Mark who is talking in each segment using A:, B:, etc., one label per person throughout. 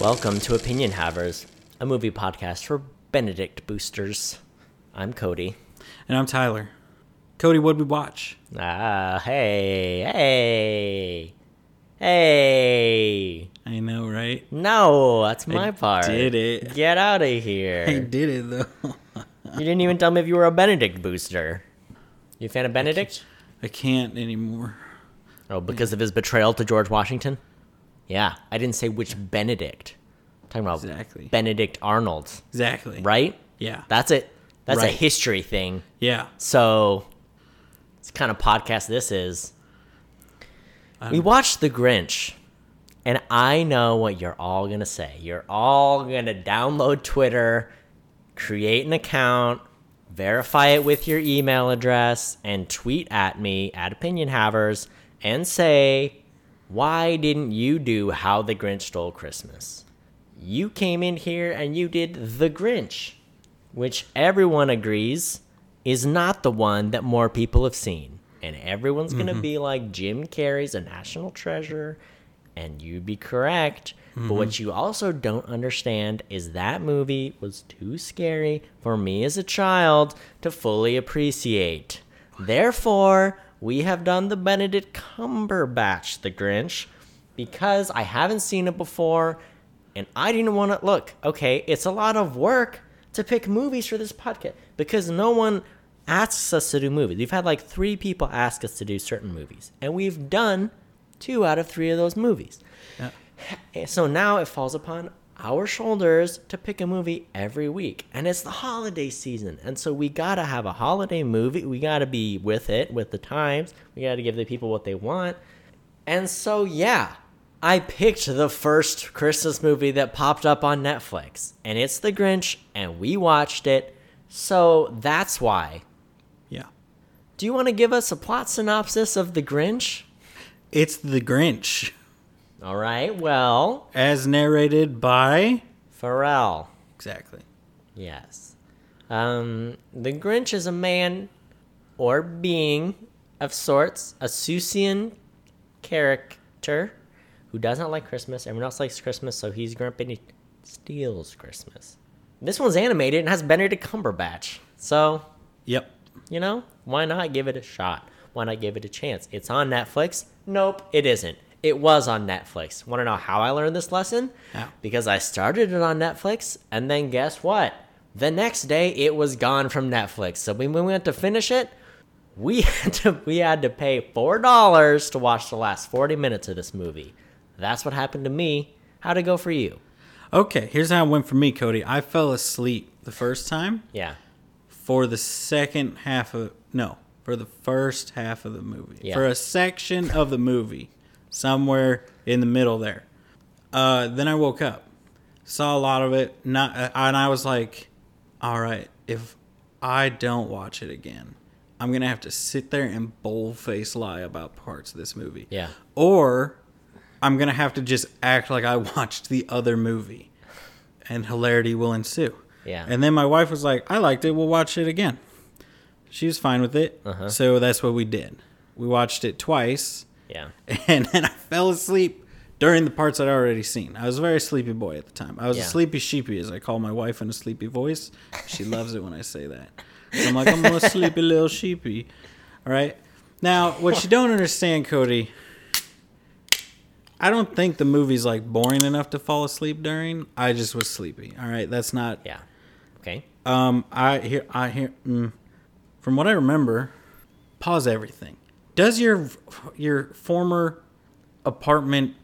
A: Welcome to Opinion Havers, a movie podcast for Benedict boosters. I'm Cody.
B: And I'm Tyler. Cody, what'd we watch?
A: Ah, hey, hey, hey.
B: I know, right?
A: No, that's my
B: I
A: part.
B: did it.
A: Get out of here.
B: I did it though.
A: You didn't even tell me if you were a Benedict booster. You a fan of Benedict?
B: I can't anymore.
A: Oh, because of his betrayal to George Washington? Yeah, I didn't say which Benedict. I'm talking about
B: Exactly.
A: Benedict Arnold,
B: Exactly.
A: right?
B: Yeah.
A: That's it. That's a history thing.
B: Yeah.
A: So, it's kind of podcast this is. we
B: Um,
A: watched The Grinch, and I know what you're all going to say. You're all going to download Twitter, create an account, verify it with your email address, and tweet at me at Opinion Havers and say, Why didn't you do How the Grinch Stole Christmas? You came in here and you did The Grinch, which everyone agrees is not the one that more people have seen. And everyone's going to mm-hmm. be like, Jim Carrey's a national treasure. And you'd be correct. But what mm-hmm. you also don't understand is that movie was too scary for me as a child to fully appreciate. Therefore, we have done the Benedict Cumberbatch The Grinch because I haven't seen it before and I didn't want to look. Okay, it's a lot of work to pick movies for this podcast because no one asks us to do movies. We've had like three people ask us to do certain movies, and we've done two out of three of those movies.
B: Yeah.
A: So now it falls upon our shoulders to pick a movie every week. And it's the holiday season. And so we got to have a holiday movie. We got to be with it, with the times. We got to give the people what they want. And so, yeah, I picked the first Christmas movie that popped up on Netflix. And it's The Grinch. And we watched it. So that's why.
B: Yeah.
A: Do you want to give us a plot synopsis of The Grinch?
B: It's The Grinch,
A: All right. Well,
B: as narrated by.
A: Pharrell.
B: Exactly.
A: Yes. Um, the Grinch is a man or being of sorts, a Seussian character who doesn't like Christmas. Everyone else likes Christmas, so he's grumpy and he steals Christmas. This one's animated and has Benedict Cumberbatch. So,
B: Yep.
A: you know, why not give it a shot? Why not give it a chance? It's on Netflix. Nope, it isn't. It was on Netflix. Want to know how I learned this lesson?
B: How?
A: Because I started it on Netflix, and then guess what? The next day, it was gone from Netflix. So when we went to finish it, we had to we had to pay four dollars to watch the last forty minutes of this movie. That's what happened to me. How'd it go for you?
B: Okay, here's how it went for me, Cody. I fell asleep the first time
A: Yeah,
B: for the second half of. No, for the first half of the movie.
A: Yeah.
B: For a section of the movie, somewhere in the middle there. Uh, then I woke up, saw a lot of it, not, uh, and I was like, "All right, if I don't watch it again, I'm gonna have to sit there and boldface lie about parts of this movie,
A: yeah,
B: or I'm gonna have to just act like I watched the other movie, and hilarity will ensue."
A: yeah.
B: And then my wife was like, "I liked it. We'll watch it again." She was fine with it,
A: Uh-huh.
B: so that's what we did. We watched it twice,
A: yeah.
B: and then I fell asleep during the parts I'd already seen. I was a very sleepy boy at the time. I was
A: Yeah.
B: a sleepy sheepy, as I call my wife in a sleepy voice. She loves it when I say that. So I'm like, I'm a sleepy little sheepy. All right. Now, what you don't understand, Cody, I don't think the movie's like boring enough to fall asleep during. I just was sleepy. All right. That's not
A: Yeah. Okay.
B: um, I hear, I hear, mm, from what I remember, pause everything. Does your your former apartment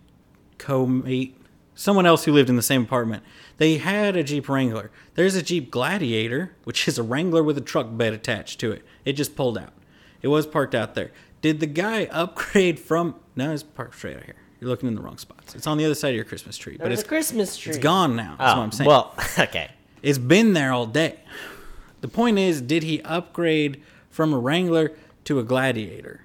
B: co-mate, someone else who lived in the same apartment, they had a Jeep Wrangler. There's a Jeep Gladiator, which is a Wrangler with a truck bed attached to it. It just pulled out. It was parked out there. Did the guy upgrade from? No, it's parked straight out here. You're looking in the wrong spots. It's on the other side of your Christmas tree, but
A: There's
B: it's
A: a Christmas tree.
B: it's gone now. That's
A: Oh,
B: what I'm oh, saying.
A: well, okay.
B: It's been there all day. The point is, did he upgrade from a Wrangler to a Gladiator?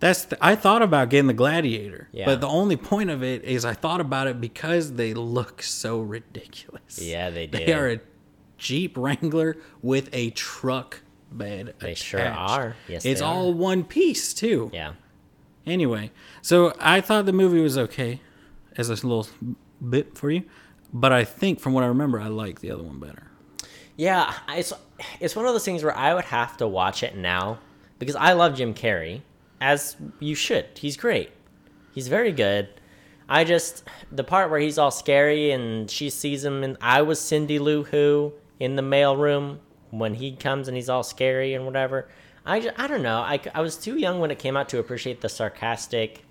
B: That's the, I thought about getting the Gladiator,
A: Yeah.
B: but the only point of it is I thought about it because they look so ridiculous.
A: Yeah, they do.
B: They are a Jeep Wrangler with a truck bed.
A: They sure are. Yes,
B: it's
A: they are.
B: all one piece too.
A: Yeah.
B: Anyway, so I thought the movie was okay. as a little bit for you. But I think from what I remember, I like the other one better.
A: Yeah, it's it's one of those things where I would have to watch it now because I love Jim Carrey, as you should. He's great. He's very good. I just the part where he's all scary and she sees him and I was Cindy Lou Who in the mailroom when he comes and he's all scary and whatever. I, ju- I don't know. I, I was too young when it came out to appreciate the sarcastic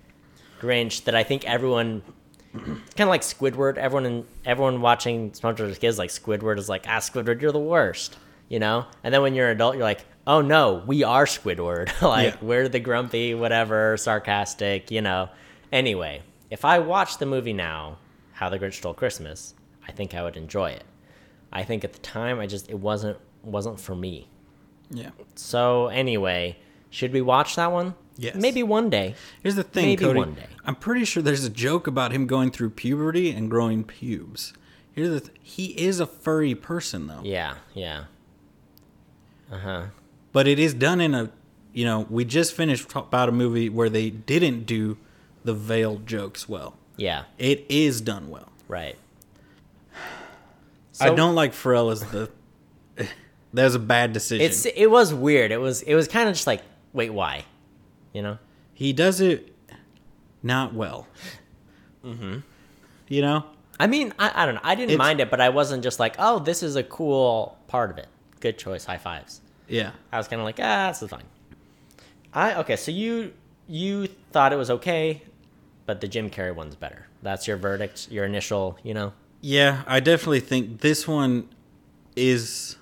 A: Grinch that I think everyone kind of like Squidward. Everyone in, everyone watching SpongeBob kids like Squidward is like, ah, Squidward, you're the worst, you know. And then when you're an adult, you're like, oh no, we are Squidward. like
B: Yeah.
A: we're the grumpy, whatever, sarcastic, you know. Anyway, if I watched the movie now, How the Grinch Stole Christmas, I think I would enjoy it. I think at the time, I just it wasn't wasn't for me.
B: Yeah.
A: So anyway, should we watch that one?
B: Yes.
A: Maybe one day.
B: Here's the thing,
A: Maybe
B: Cody.
A: one day.
B: I'm pretty sure there's a joke about him going through puberty and growing pubes. Here's the th- he is a furry person though.
A: Yeah, yeah. Uh huh.
B: But it is done in a you know, we just finished about a movie where they didn't do the veiled jokes well.
A: Yeah,
B: It is done well.
A: right.
B: I don't like Pharrell as the that was a bad decision.
A: It's it was weird. It was it was kind of just like, wait, why? You know?
B: he does it not well. Mm-hmm. You know?
A: I mean, I, I don't know. I didn't
B: It's-
A: mind it, but I wasn't just like, oh, this is a cool part of it. Good choice. High fives.
B: Yeah.
A: I was kind of like, ah, this is fine. I okay. So you you thought it was okay, but the Jim Carrey one's better. That's your verdict. Your initial, you know?
B: Yeah, I definitely think this one is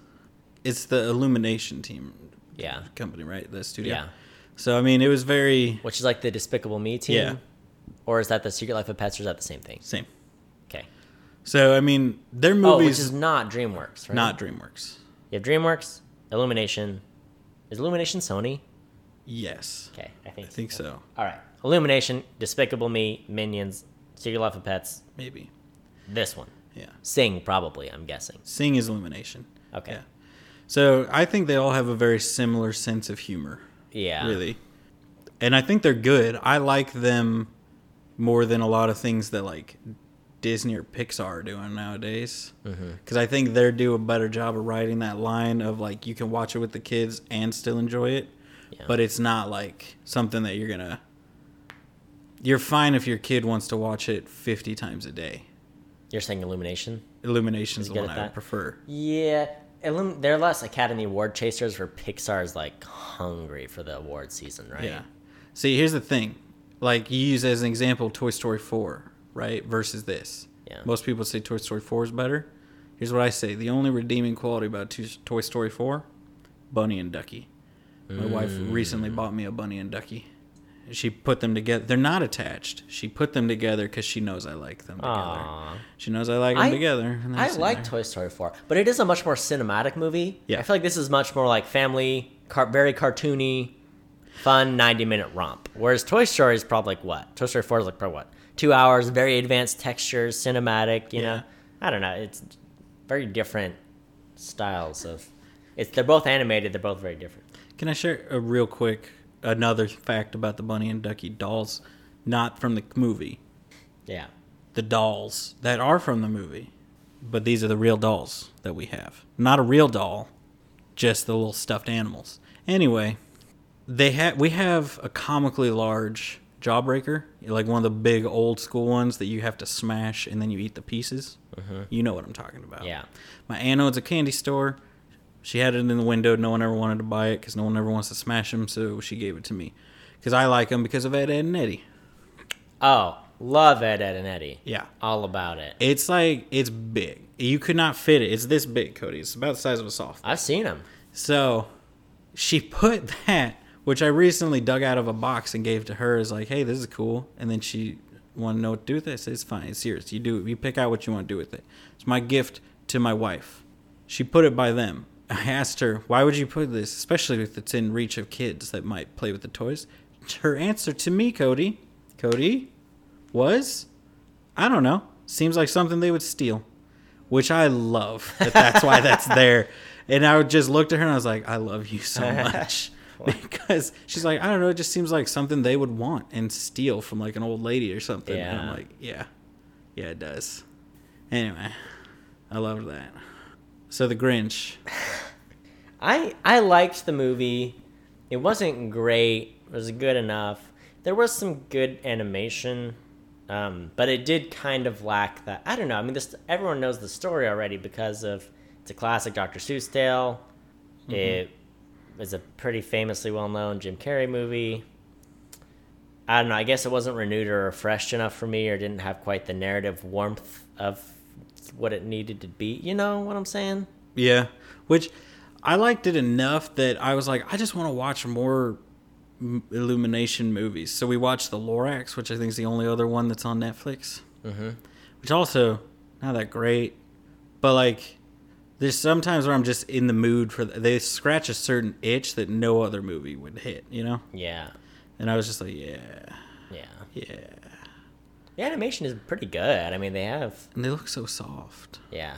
B: it's the Illumination team
A: Yeah.
B: company, right? The studio.
A: Yeah.
B: So I mean, it was very
A: Which is like the Despicable Me team.
B: Yeah.
A: Or is that the Secret Life of Pets? Or is that the same thing?
B: same.
A: Okay.
B: So I mean, their movies.
A: Oh, which is not DreamWorks, right?
B: not DreamWorks.
A: You have DreamWorks, Illumination. Is Illumination Sony?
B: Yes,
A: Okay, I think.
B: I think so.
A: All right, Illumination, Despicable Me, Minions, Secret Life of Pets.
B: Maybe.
A: This one,
B: Yeah.
A: Sing probably. I'm guessing.
B: Sing is Illumination.
A: Okay.
B: Yeah. So I think they all have a very similar sense of humor.
A: Yeah.
B: Really. And I think they're good. I like them more than a lot of things that like Disney or Pixar are doing nowadays. Mm-hmm. Because I think they do a better job of writing that line of like you can watch it with the kids and still enjoy it,
A: Yeah.
B: but it's not like something that you're gonna. You're fine if your kid wants to watch it 50 times a day.
A: You're saying Illumination?
B: Illumination's
A: Is
B: the one I prefer.
A: Yeah. Illum- they're less Academy Award chasers where Pixar is like hungry for the award season, right?
B: Yeah. See, here's the thing. Like you use as an example Toy Story 4, right? Versus this.
A: Yeah.
B: Most people say Toy Story 4 is better. Here's what I say. The only redeeming quality about Toy Story 4, Bunny and Ducky. My wife
A: Mm.
B: recently bought me a Bunny and Ducky. She put them together. They're not attached. She put them together because she knows I like them together.
A: Aw.
B: She knows I like them
A: I-
B: together.
A: I like
B: there.
A: Toy Story 4, but it is a much more cinematic movie.
B: Yeah.
A: I feel like this is much more like family, car- very cartoony, fun 90 minute romp. Whereas Toy Story is probably like what? Toy Story 4 is like probably what? Two hours, very advanced textures, cinematic, you
B: Yeah.
A: know? I don't know. It's very different styles of. It's, they're both animated, they're both very different.
B: Can I share a real quick another fact about the Bunny and Ducky dolls? Not from the movie.
A: Yeah.
B: the dolls that are from the movie, but these are the real dolls that we have. Not a real doll, just the little stuffed animals. Anyway, they have we have a comically large jawbreaker, like one of the big old school ones that you have to smash and then you eat the pieces. Mm-hmm. You know what I'm talking about.
A: Yeah.
B: My aunt owns a candy store. She had it in the window. No one ever wanted to buy it because no one ever wants to smash them, so she gave it to me. Because I like them because of Ed, Ed, and Eddy.
A: Oh, love Ed, Ed, and Eddy.
B: Yeah.
A: All about it.
B: It's like it's big. You could not fit it. It's this big, Cody. It's about the size of a softball.
A: I've seen them.
B: So she put that, which I recently dug out of a box and gave to her, Is like, hey, this is cool. And then she wanted to know what to do with this. It's fine. It's yours. You do. You pick out what you want to do with it. It's my gift to my wife. She put it by them. I asked her, why would you put this, especially if it's in reach of kids that might play with the toys? Her answer to me, Cody, Cody, was, I don't know. Seems like something they would steal, which I love. That that's why that's there. And I would just looked at her and I was like, I love you so much. because she's like, I don't know, it just seems like something they would want and steal from like an old lady or something. And I'm like, yeah. Yeah, it does. Anyway, I love that. So the Grinch.
A: I I liked the movie. It wasn't great. It was good enough. There was some good animation, um, but it did kind of lack that. I don't know. I mean, this everyone knows the story already because of it's a classic Dr. Seuss tale. It is a pretty famously well known Jim Carrey movie. I don't know. I guess it wasn't renewed or refreshed enough for me, or didn't have quite the narrative warmth of what it needed to be. You know what I'm saying?
B: Yeah, which I liked it enough that I was like, I just want to watch more Illumination movies. So we watched The Lorax, which I think is the only other one that's on Netflix. Mm-hmm. Which also not that great, but like there's sometimes where I'm just in the mood for. They scratch a certain itch that no other movie would hit, you know.
A: Yeah.
B: And I was just like, yeah,
A: Yeah.
B: yeah.
A: The animation is pretty good. I mean, they have.
B: And they look so soft.
A: Yeah.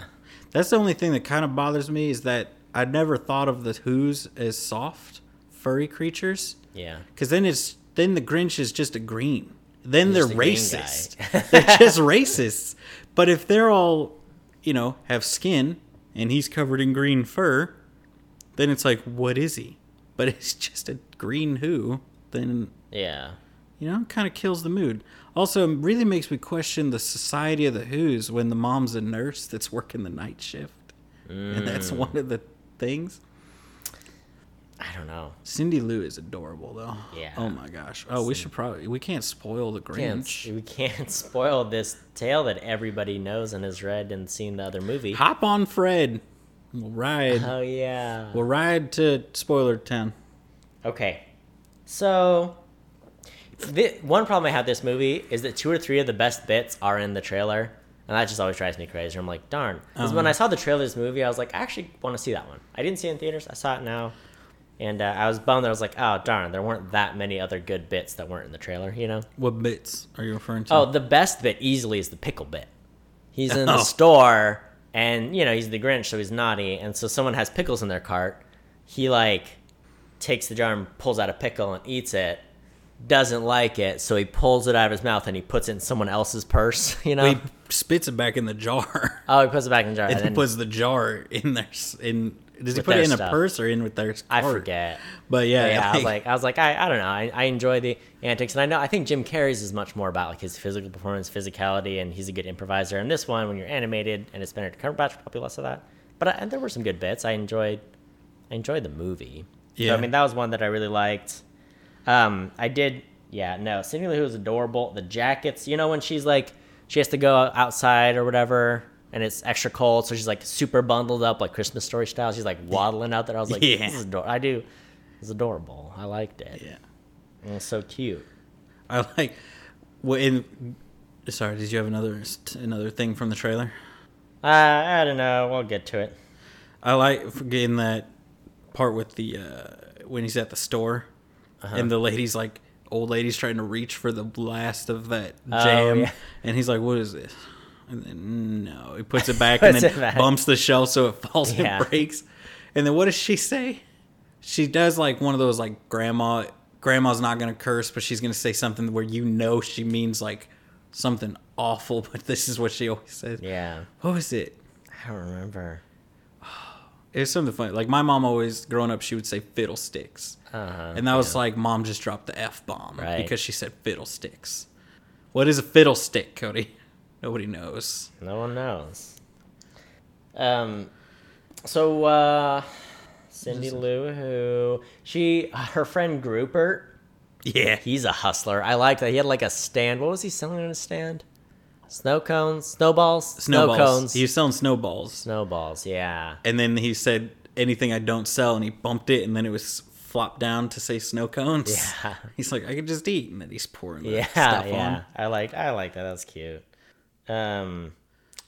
B: That's the only thing that kind of bothers me is that I never thought of the Who's as soft, furry creatures.
A: Yeah.
B: Because then it's then the Grinch is just a green. Then
A: He's
B: they're racist. they're just racists. But if they're all, you know, have skin and he's covered in green fur, then it's like, what is he? But it's just a green who. Then
A: Yeah.
B: you know, kind of kills the mood. Also, it really makes me question the society of the Who's when the mom's a nurse that's working the night shift, and that's
A: Mm.
B: one of the things.
A: I don't know.
B: Cindy Lou is adorable, though.
A: Yeah.
B: Oh my gosh. Oh, we should probably we can't spoil the
A: Can't,
B: Grinch.
A: we can't spoil this tale that everybody knows and has read and seen the other movie.
B: Hop on, Fred. We'll ride.
A: Oh yeah.
B: We'll ride to Spoiler Town.
A: Okay. So, the, one problem I have this movie is that two or three of the best bits are in the trailer, and that just always drives me crazy. I'm like, darn. Because when uh-huh. I saw the trailer of this movie, I was like, I actually want to see that one. I didn't see it in theaters. I saw it now, and uh, I was bummed. that I was like, oh darn, there weren't that many other good bits that weren't in the trailer. You know?
B: What bits are you referring to?
A: Oh, the best bit easily is the pickle bit. He's in the
B: Oh.
A: store, and you know he's the Grinch, so he's naughty, and so someone has pickles in their cart. He like takes the jar and pulls out a pickle and eats it. Doesn't like it, so he pulls it out of his mouth and he puts it in someone else's purse. You know?
B: he spits it back in the jar.
A: oh, he puts it back in the jar.
B: and
A: And
B: he
A: then,
B: puts the jar in there. In does he put it in
A: stuff.
B: a purse or in with their?
A: I forget.
B: But yeah,
A: But yeah, I was like, I was like, I, I don't know. I, I enjoy the antics, and I know I think Jim Carrey's is much more about like his physical performance, physicality, and he's a good improviser. And this one, when you're animated and it's Benedict Cumberbatch, probably less of that. But I, and there were some good bits. I enjoyed, I enjoyed the movie. So,
B: Yeah.
A: I mean that was one that I really liked. Um, I did, yeah, no. Cindy Lou was adorable. The jackets, you know, when she's like, she has to go outside or whatever. And it's extra cold, so she's like super bundled up, like Christmas story style. She's like waddling out there. I was like,
B: Yeah.
A: "This is adorable." I do. It's adorable. I liked it.
B: yeah,
A: And it's so cute.
B: I like. Well, in sorry, did you have another another thing from the trailer?
A: Uh, I don't know. We'll get to it.
B: I like in that part with the uh, when he's at the store
A: Uh-huh.
B: and the lady's like old lady's trying to reach for the last of that
A: Oh,
B: jam
A: yeah.
B: and he's like what is this and then no he puts it back and then
A: back.
B: bumps the shelf so it falls
A: Yeah.
B: and breaks and then what does she say she does like one of those like grandma grandma's not gonna curse but she's gonna say something where you know she means like something awful but this is what she always says
A: Yeah.
B: what was it
A: I don't remember.
B: it was something funny. Like my mom always, growing up, she would say fiddlesticks,
A: Uh-huh,
B: and that was like mom just dropped the f bomb
A: Right.
B: because she said fiddlesticks. What is a fiddlestick, Cody? Nobody knows.
A: No one knows. Um, so uh, Cindy Lou, who she, her friend Groopert,
B: Yeah,
A: he's a hustler. I liked that. He had like a stand. What was he selling on a stand? Snow cones, snowballs,
B: snowballs.
A: snow cones,
B: He was selling snowballs,
A: snowballs. Yeah.
B: and then he said anything I don't sell, and he bumped it, and then it was flopped down to say snow cones.
A: Yeah.
B: He's like, I could just eat, and then he's pouring the
A: yeah,
B: stuff
A: yeah.
B: on.
A: I like I like that. That's cute. Um,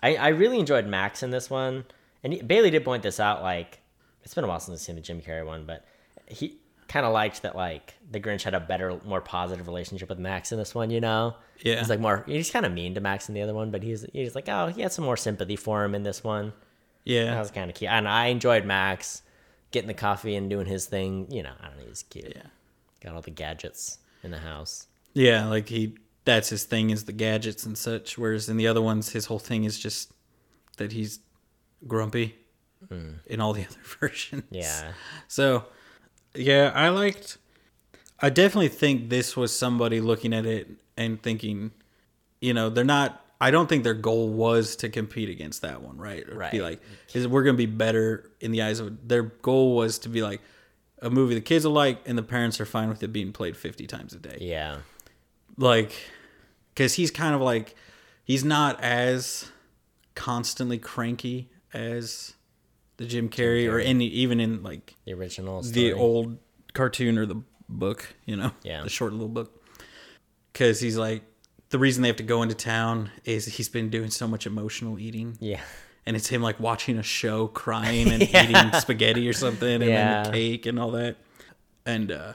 A: I I really enjoyed Max in this one, and he, Bailey did point this out. Like, it's been a while since I've seen the Jim Carrey one, but he kind of liked that. Like, the Grinch had a better, more positive relationship with Max in this one. You know,
B: Yeah.
A: he's like more. He's kind of mean to Max in the other one, but he's he's like, oh, he had some more sympathy for him in this one.
B: Yeah.
A: That was kind of cute, and I enjoyed Max getting the coffee and doing his thing. You know, I don't know, he's cute.
B: yeah.
A: Got all the gadgets in the house.
B: Yeah, like he that's his thing is the gadgets and such. Whereas in the other ones, his whole thing is just that he's grumpy hmm. in all the other versions.
A: Yeah.
B: So, yeah, I liked. I definitely think this was somebody looking at it and thinking, you know, they're not. I don't think their goal was to compete against that one, right? Or Be like, is we're gonna be better in the eyes of their goal was to be like a movie the kids will like and the parents are fine with it being played fifty times a day
A: Yeah.
B: Like because he's kind of like he's not as constantly cranky as the Jim Carrey, or any even in like
A: The original
B: the old cartoon or the book, you know,
A: Yeah.
B: the short little book. Because he's like the reason they have to go into town is he's been doing so much emotional eating,
A: Yeah.
B: and it's him like watching a show, crying and
A: Yeah.
B: eating spaghetti or something, and then the cake and all that. And uh,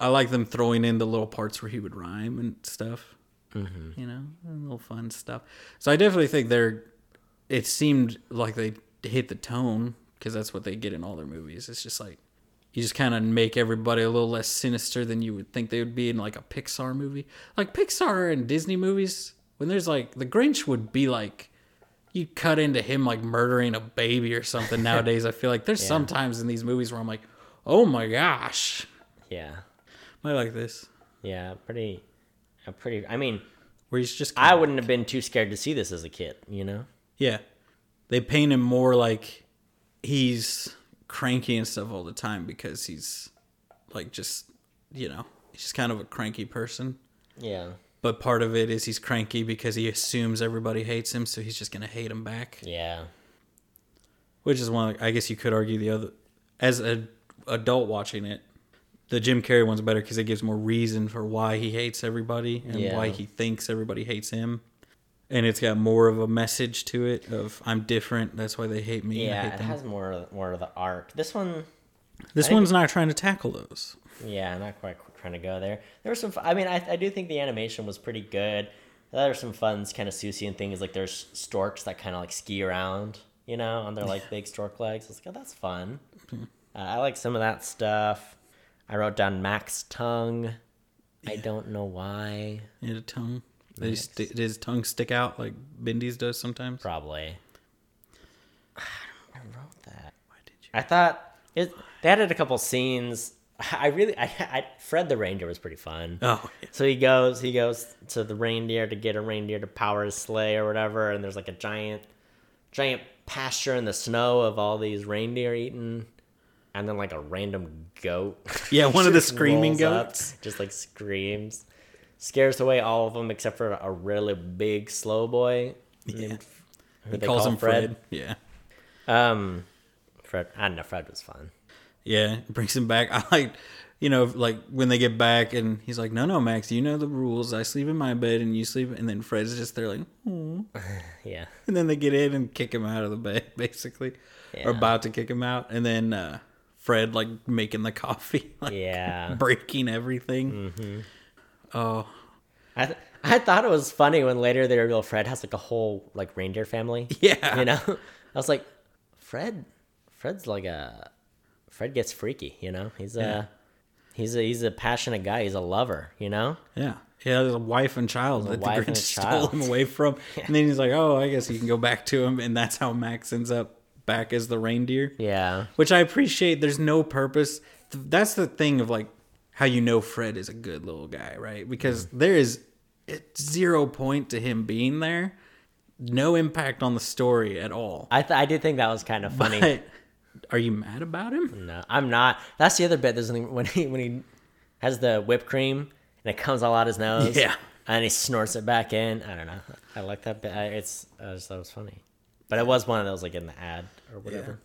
B: I like them throwing in the little parts where he would rhyme and stuff.
A: Mm-hmm.
B: You know, a little fun stuff. So I definitely think they're. It seemed like they hit the tone because that's what they get in all their movies. It's just like you just kind of make everybody a little less sinister than you would think they would be in like a Pixar movie. Like Pixar and Disney movies, when there's like the Grinch would be like you cut into him like murdering a baby or something nowadays. I feel like there's
A: Yeah.
B: sometimes in these movies where I'm like, oh my gosh,
A: Yeah.
B: I like this.
A: Yeah. Pretty. A pretty. I mean,
B: Where he's just
A: I wouldn't have been too scared to see this as a kid. You know.
B: Yeah. They paint him more like he's cranky and stuff all the time because he's like just, you know, he's just kind of a cranky person.
A: Yeah.
B: But part of it is he's cranky because he assumes everybody hates him, so he's just going to hate him back.
A: Yeah.
B: Which is one, I guess you could argue the other, as an adult watching it, the Jim Carrey one's better because it gives more reason for why he hates everybody and
A: Yeah.
B: why he thinks everybody hates him. And it's got more of a message to it of I'm different, that's why they hate me.
A: Yeah.
B: hate
A: It
B: them.
A: has more more of the arc. This one.
B: This
A: I-
B: one's not trying to tackle those.
A: Yeah, not quite trying to go there. There were some. I mean, I, I do think the animation was pretty good. There are some fun, kind of Seussian things. Like there's storks that kind of like ski around, you know, on their like big stork legs. It's like, oh, that's fun.
B: Mm-hmm.
A: Uh, I like some of that stuff. I wrote down Max tongue. I don't know why.
B: He had a tongue. Did he sti- did his tongue stick out like Bindy's does sometimes?
A: Probably. I wrote that.
B: Why did you?
A: I thought it. They added a couple scenes. I really. I, I Fred the reindeer was pretty fun.
B: Oh, yeah.
A: So he goes, he goes to the reindeer to get a reindeer to power his sleigh or whatever, and there's like a giant, giant pasture in the snow of all these reindeer eating, and then like a random goat.
B: Yeah, one of the screaming
A: rolls up,
B: goats.
A: just like screams, scares away all of them except for a really big slow boy. named- who
B: He calls
A: call
B: him Fred. Yeah.
A: Um, Fred. I don't know. Fred was fun.
B: Yeah, brings him back. I like, you know, like when they get back and he's like, "No, no, Max, you know the rules. I sleep in my bed and you sleep." And then Fred's just there like, "Oh,"
A: Yeah.
B: and then they get in and kick him out of the bed, basically,
A: Yeah.
B: or about to kick him out. And then uh, Fred like making the coffee, like
A: Yeah.
B: breaking everything. Mm-hmm. Oh,
A: I th- I thought it was funny when later they reveal Fred has like a whole like reindeer family.
B: Yeah.
A: You know, I was like, Fred, Fred's like a, Fred gets freaky. You know, he's a, he's a he's a passionate guy. He's a lover. You know.
B: yeah. Yeah, there's a wife and child that the Grinch stole
A: child.
B: him away from. And then he's like, oh, I guess you can go back to him. And that's how Max ends up back as the reindeer.
A: Yeah.
B: which I appreciate. There's no purpose. That's the thing of like how you know Fred is a good little guy, right? Because mm. there is eh, zero point to him being there, no impact on the story at all.
A: I th- I did think that was kind of funny.
B: But are you mad about him?
A: No, I'm not. That's the other bit. There's when he when he has the whipped cream and it comes all out his nose.
B: Yeah.
A: And he snorts it back in. I don't know. I like that bit. I, it's I just thought it was funny, but it was one of those like in the ad or whatever.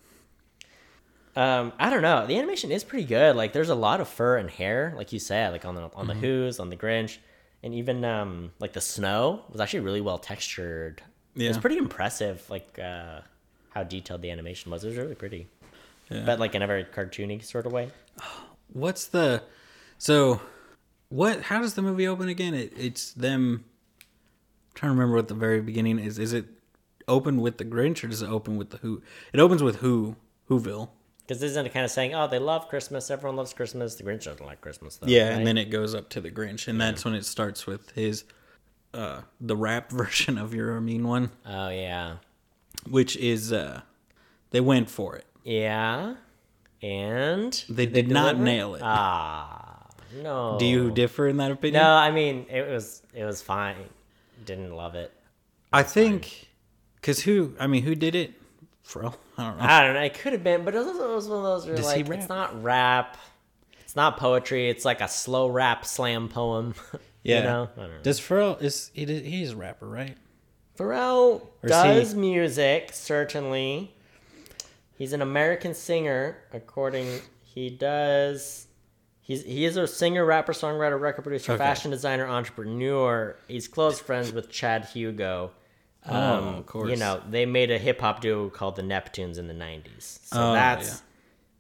A: Um, I don't know. The animation is pretty good. Like, there's a lot of fur and hair, like you said, like on the on the Who's, on the Grinch, and even um like the snow was actually really well textured. It was pretty impressive. Like uh, how detailed the animation was. It was really pretty
B: Yeah.
A: but like in a very cartoony sort of way.
B: What's the so? What? How does the movie open again? It, it's them. trying to remember what the very beginning is. Is it open with the Grinch or does it open with the Who? It opens with Who Whoville.
A: Because isn't it kind of saying, oh, they love Christmas, everyone loves Christmas, the Grinch doesn't like Christmas, though.
B: Yeah,
A: right?
B: and then it goes up to the Grinch, and that's when it starts with his uh the rap version of You're a Mean One,
A: Oh, yeah.
B: which is uh they went for it.
A: Yeah. And?
B: They did not nail it.
A: Ah, no.
B: Do you differ in that opinion?
A: No, I mean, it was it was fine. Didn't love it.
B: I think because who? I mean, who did it? Pharrell. I don't know.
A: I don't know. It could have been, but it was, it was one of those where
B: Does
A: like it's not rap, it's not poetry. It's like a slow rap slam poem.
B: Yeah.
A: you know. I don't know.
B: Does Pharrell is he? He's a rapper, right?
A: Pharrell does
B: he-
A: music certainly. He's an American singer, according he does. He's he is a singer, rapper, songwriter, record producer,
B: Okay.
A: fashion designer, entrepreneur. He's close friends with Chad Hugo. Um,
B: Oh, of course.
A: You know, they made a hip hop duo called the Neptunes in the '90s. So
B: Oh,
A: that's
B: yeah.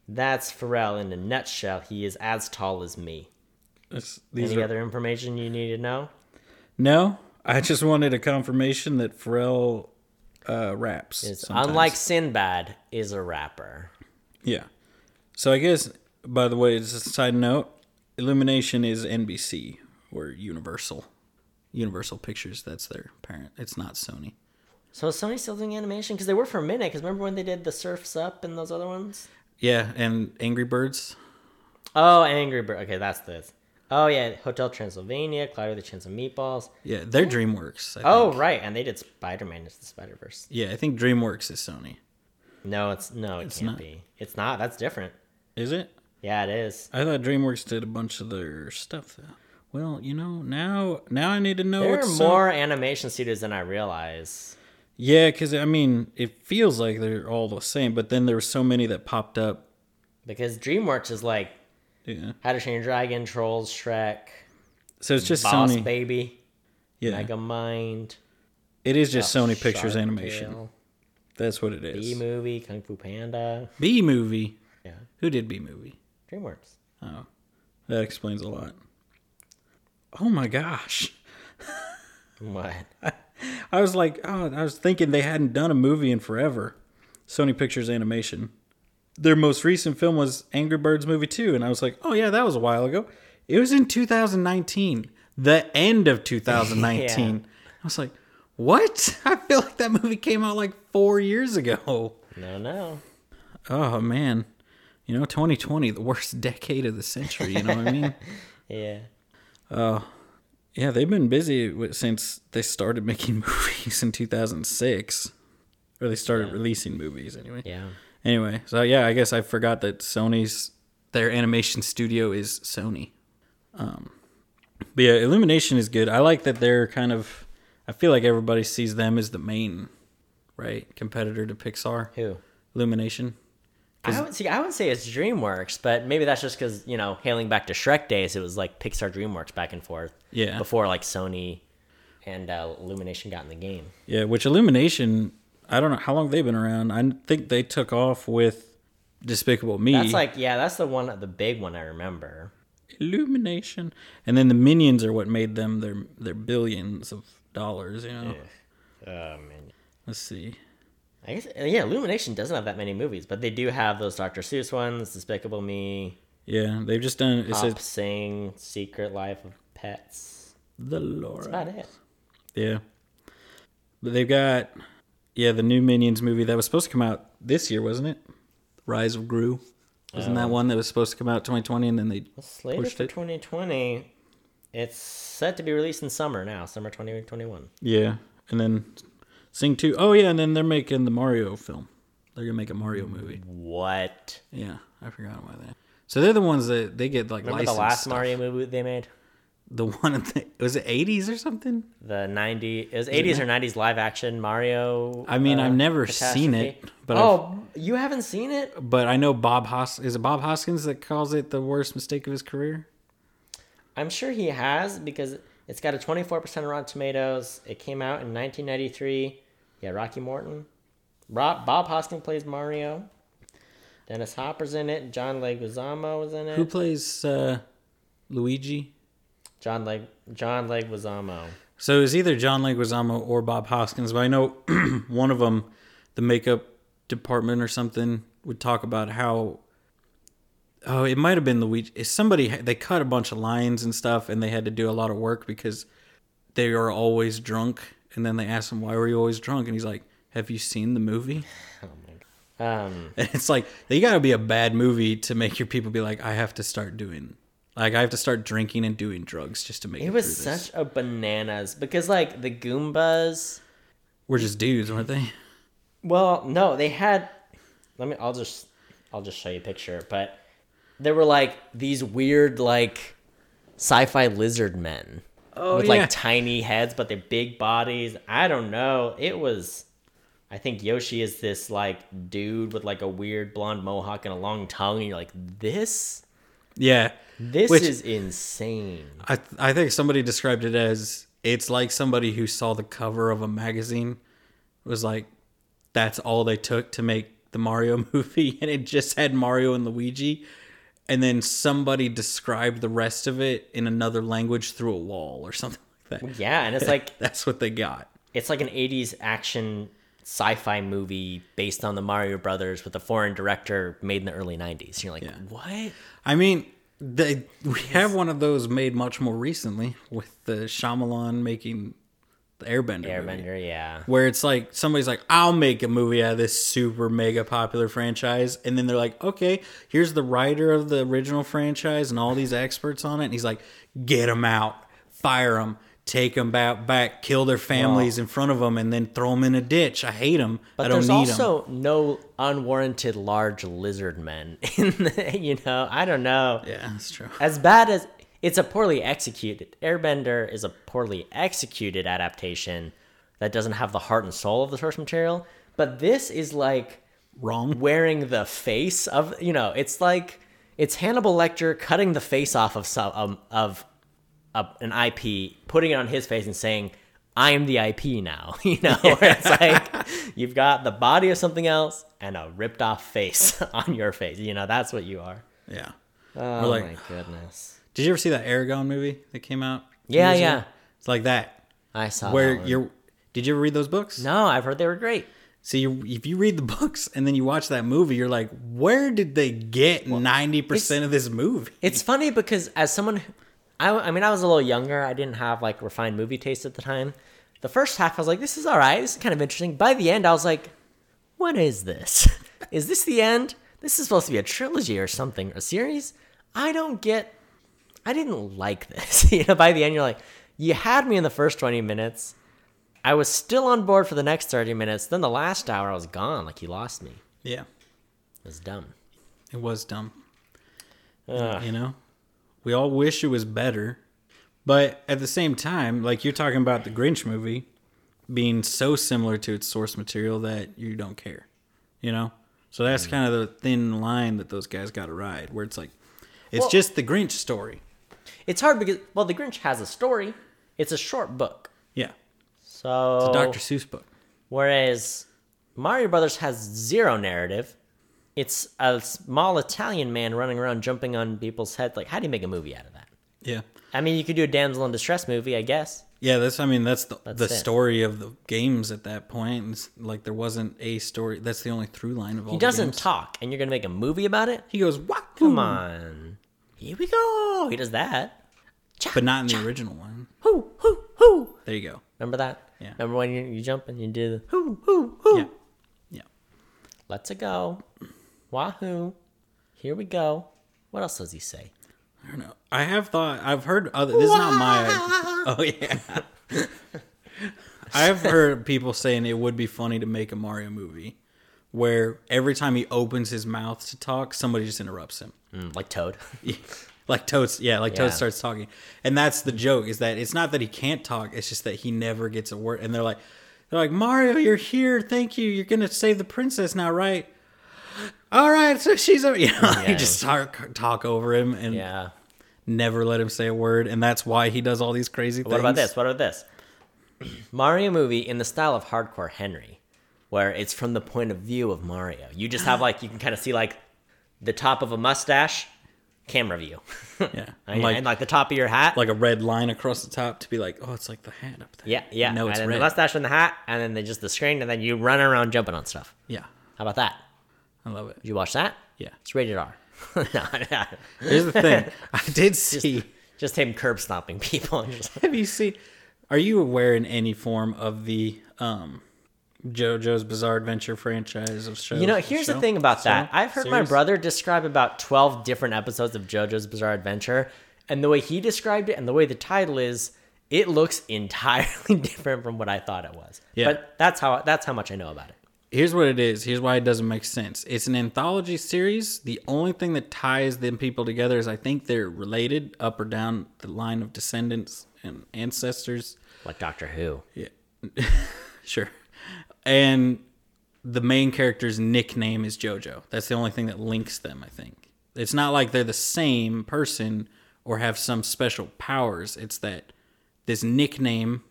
A: that's Pharrell in a nutshell. He is as tall as me.
B: These
A: Any
B: are-
A: other information you need to know?
B: No, I just wanted a confirmation that Pharrell uh, raps.
A: Is unlike Sinbad, is a rapper.
B: yeah. So I guess, by the way, as a side note, Illumination is NBC or Universal. Universal Pictures, that's their parent. It's not Sony.
A: So is Sony still doing animation? Because they were for a minute. Because remember when they did the Surfs Up and those other ones?
B: Yeah, and Angry Birds.
A: Oh, Angry Bird. Okay, that's this. Oh yeah, Hotel Transylvania, Cloudy with a Chance of Meatballs.
B: Yeah, they're DreamWorks.
A: Oh right, and they did Spider Man into the Spider Verse.
B: Yeah, I think DreamWorks is Sony.
A: No, it's no, it can't
B: not.
A: be. It's not. That's different.
B: Is it?
A: Yeah, it is.
B: I thought DreamWorks did a bunch of their stuff. Though. Well, you know, now now I need to know.
A: There are more animation studios than I realize.
B: Yeah, because I mean, it feels like they're all the same, but then there were so many that popped up.
A: Because DreamWorks is like
B: Yeah.
A: How to Train Your Dragon, Trolls, Shrek,
B: So it's just
A: Boss
B: Sony.
A: Baby,
B: Yeah,
A: Megamind,
B: it is just
A: Oh,
B: Sony Pictures
A: Shark
B: Animation. That's what it is.
A: Bee movie, Kung Fu Panda.
B: Bee movie.
A: Yeah,
B: Who did Bee movie?
A: DreamWorks.
B: Oh, that explains a lot. Oh my gosh.
A: What?
B: I was like, oh, I was thinking they hadn't done a movie in forever. Sony Pictures Animation. Their most recent film was Angry Birds movie 2 and I was like, "Oh yeah, that was a while ago." It was in 2019. The end of 2019.
A: Yeah.
B: I was like, "What?" I feel like that movie came out like 4 years ago.
A: No, no.
B: Oh man. You know, 2020, the worst decade of the century, you know what I mean?
A: Yeah.
B: Yeah, they've been busy since they started making movies in 2006. Or they started releasing movies anyway.
A: Yeah.
B: Anyway, so yeah, I guess I forgot that Sony's their animation studio is Sony. Um, but yeah, Illumination is good. I like that they're kind of. I feel like everybody sees them as the main, right, competitor to Pixar.
A: Who?
B: Illumination.
A: I would see. I would say it's DreamWorks, but maybe that's just because you know, hailing back to Shrek days, it was like Pixar, DreamWorks back and forth.
B: Yeah.
A: Before like Sony and uh, Illumination got in the game.
B: Yeah, which Illumination. I don't know how long they've been around. I think they took off with Despicable Me.
A: That's like yeah, that's the one, the big one I remember.
B: Illumination, and then the Minions are what made them their their billions of dollars. You know.
A: Oh man.
B: Let's see.
A: I guess uh, yeah, Illumination doesn't have that many movies, but they do have those Dr. Seuss ones, Despicable Me,
B: Yeah, they've just done. It says
A: Hop Sing, Secret Life of Pets.
B: the Laura.
A: That's about it.
B: Yeah. But they've got yeah, the new Minions movie that was supposed to come out this year, wasn't it? Rise of Gru. Wasn't that oh. one that was supposed to come out 2020 and then they
A: Slated
B: pushed
A: for
B: it?
A: 2020. It's set to be released in summer now, summer 2021.
B: Yeah. And then Sing 2. Oh yeah, and then they're making the Mario film. They're going to make a Mario movie.
A: What?
B: Yeah, I forgot about that. So they're the ones that they get like
A: Remember the last
B: stuff.
A: Mario movie they made?
B: The one in the, was it 80s or something?
A: The 90 it was 80s or 90s live action Mario.
B: I mean,
A: uh,
B: I've never seen it, but
A: oh, you haven't seen it?
B: But I know Bob Hos is it Bob Hoskins that calls it the worst mistake of his career?
A: I'm sure he has because it's got a 24% Rotten Tomatoes. It came out in 1993. Yeah, Rocky Morton. Rob, Bob Hoskins plays Mario. Dennis Hopper's in it. John Leguizamo was in it.
B: Who plays uh, Luigi?
A: John Leg John Leguizamo.
B: So it's either John Leguizamo or Bob Hoskins, but I know one of them, the makeup department or something, would talk about how oh it might have been Luigi somebody they cut a bunch of lines and stuff and they had to do a lot of work because they are always drunk and then they asked him why were you always drunk and he's like have you seen the movie
A: Um,
B: and it's like you got to be a bad movie to make your people be like I have to start doing like I have to start drinking and doing drugs just to make it,
A: it was such a bananas because like the Goombas.
B: we're just dudes weren't they
A: Well, no, they had. Let me. I'll just. I'll just show you a picture. But there were like these weird like sci-fi lizard men
B: Oh,
A: with
B: yeah.
A: like tiny heads, but they're big bodies. I don't know. It was. I think Yoshi is this like dude with like a weird blonde mohawk and a long tongue, and you're like, this,
B: yeah
A: this
B: Which-
A: is insane.
B: I I think somebody described it as it's like somebody who saw the cover of a magazine was like that's all they took to make the Mario movie and it just had Mario and Luigi and then somebody described the rest of it in another language through a wall or something like that.
A: Yeah, and it's like
B: That's what they got.
A: it's like an 80s action sci-fi movie based on the Mario Brothers with a foreign director made in the early 90s. You're like, what?
B: I mean, they we have one of those made much more recently with the Shyamalan making the Airbender. movie.
A: Airbender, yeah.
B: where it's like somebody's like, I'll make a movie out of this super mega popular franchise, and then they're like, okay, here's the writer of the original franchise and all these experts on it, and he's like, get them out, fire them, take them back, back, kill their families in front of them, and then throw them in a ditch. I hate them. I
A: But
B: don't
A: there's
B: need them.
A: also no unwarranted large lizard men in the, you know, I don't know.
B: Yeah, that's true.
A: As bad as it's a poorly executed Airbender is a poorly executed adaptation that doesn't have the heart and soul of the source material, but this is like
B: Wrong.
A: wearing the face of you know it's like it's hannibal lecter cutting the face off of some um, of an ip putting it on his face and saying i am the ip now you know where it's like you've got the body of something else and a ripped off face on your face you know that's what you are
B: Yeah.
A: oh
B: like-
A: my goodness
B: Did you ever see that Eragon movie that came out?
A: Yeah, yeah.
B: ago? It's like that.
A: i saw
B: where you're. Did you ever read those books?
A: no i've heard they were great
B: See, you, if you read the books and then you watch that movie, you're like, where did they get ninety percent of this movie?
A: It's funny because as someone, who- I, I mean, I was a little younger. I didn't have like refined movie taste at the time. The first half, I was like, this is all right. This is kind of interesting. By the end, I was like, what is this? is this the end? This is supposed to be a trilogy or something, a series. I don't get. I didn't like this. you know, by the end, you're like, you had me in the first 20 minutes. I was still on board for the next 30 minutes. Then the last hour, I was gone. Like, you lost me.
B: Yeah,
A: It was dumb.
B: it was dumb.
A: Ugh.
B: You know, we all wish it was better, but at the same time, like you're talking about the Grinch movie being so similar to its source material that you don't care. You know, so that's mm. kind of the thin line that those guys got to ride, where it's like, it's
A: Well-
B: just the Grinch story.
A: It's hard because, well, The Grinch has a story. It's a short book.
B: Yeah,
A: So,
B: it's a Dr. Seuss book.
A: whereas Mario Brothers has zero narrative, it's a small Italian man running around jumping on people's heads. Like, how do you make a movie out of that?
B: Yeah.
A: I mean, you could do a damsel in distress movie, I guess.
B: Yeah, that's. I mean, that's the
A: That's
B: the
A: it.
B: story of the games at that point. It's like there wasn't a story. That's the only through line of all.
A: He doesn't talk, and you're gonna make a movie about it?
B: He goes, "What?
A: Come on, here we go. He does that. Cha,
B: But not in the original one.
A: Hoo hoo hoo.
B: There you go.
A: Remember that?
B: Yeah.
A: Remember when you, you jump and you do the hoo hoo hoo?
B: Yeah. Yeah.
A: Let's it go. Wahoo. Here we go. What else does he say?
B: I don't know. I have thought. I've heard other. This is not my. Oh yeah. I've heard people saying it would be funny to make a Mario movie where every time he opens his mouth to talk, somebody just interrupts him.
A: Mm, like Toad.
B: like Toad's, yeah, like
A: Yeah.
B: Toad starts talking, and that's the joke. Is that it's not that he can't talk; it's just that he never gets a word. And they're like, they're like, Mario, you're here. Thank you. You're gonna save the princess now, right? All right, so she's a, you know,
A: Yeah.
B: you just talk talk over him and
A: yeah.
B: never let him say a word, and that's why he does all these crazy things.
A: What about this? What about this? Mario movie in the style of Hardcore Henry, where it's from the point of view of Mario. You just have like you can kind of see like the top of a mustache, camera view,
B: Yeah,
A: and,
B: like
A: and like the top of your hat.
B: like a red line across the top to be like, oh, it's like the hat up there.
A: yeah, yeah.
B: No, it's
A: and
B: red.
A: the mustache and the hat, and then they just the screen, and then you run around jumping on stuff.
B: Yeah,
A: How about that?
B: I love it.
A: Did you watch that?
B: Yeah.
A: It's rated R. no, no.
B: Here's the thing. I did see.
A: Just him curb stomping people. and just-
B: Have you seen? Are you aware in any form of the um, JoJo's Bizarre Adventure franchise of shows?
A: You know, here's the thing about that.
B: Show?
A: I've heard my brother describe about 12 different episodes of JoJo's Bizarre Adventure, and the way he described it and the way the title is, it looks entirely different from what I thought it was.
B: Yeah.
A: But that's how that's how much I know about it.
B: Here's what it is. Here's why it doesn't make sense. It's an anthology series. The only thing that ties them people together is I think they're related up or down the line of descendants and ancestors.
A: Like Doctor Who.
B: Yeah. sure. And the main character's nickname is JoJo. That's the only thing that links them, I think. It's not like they're the same person or have some special powers. It's that this nickname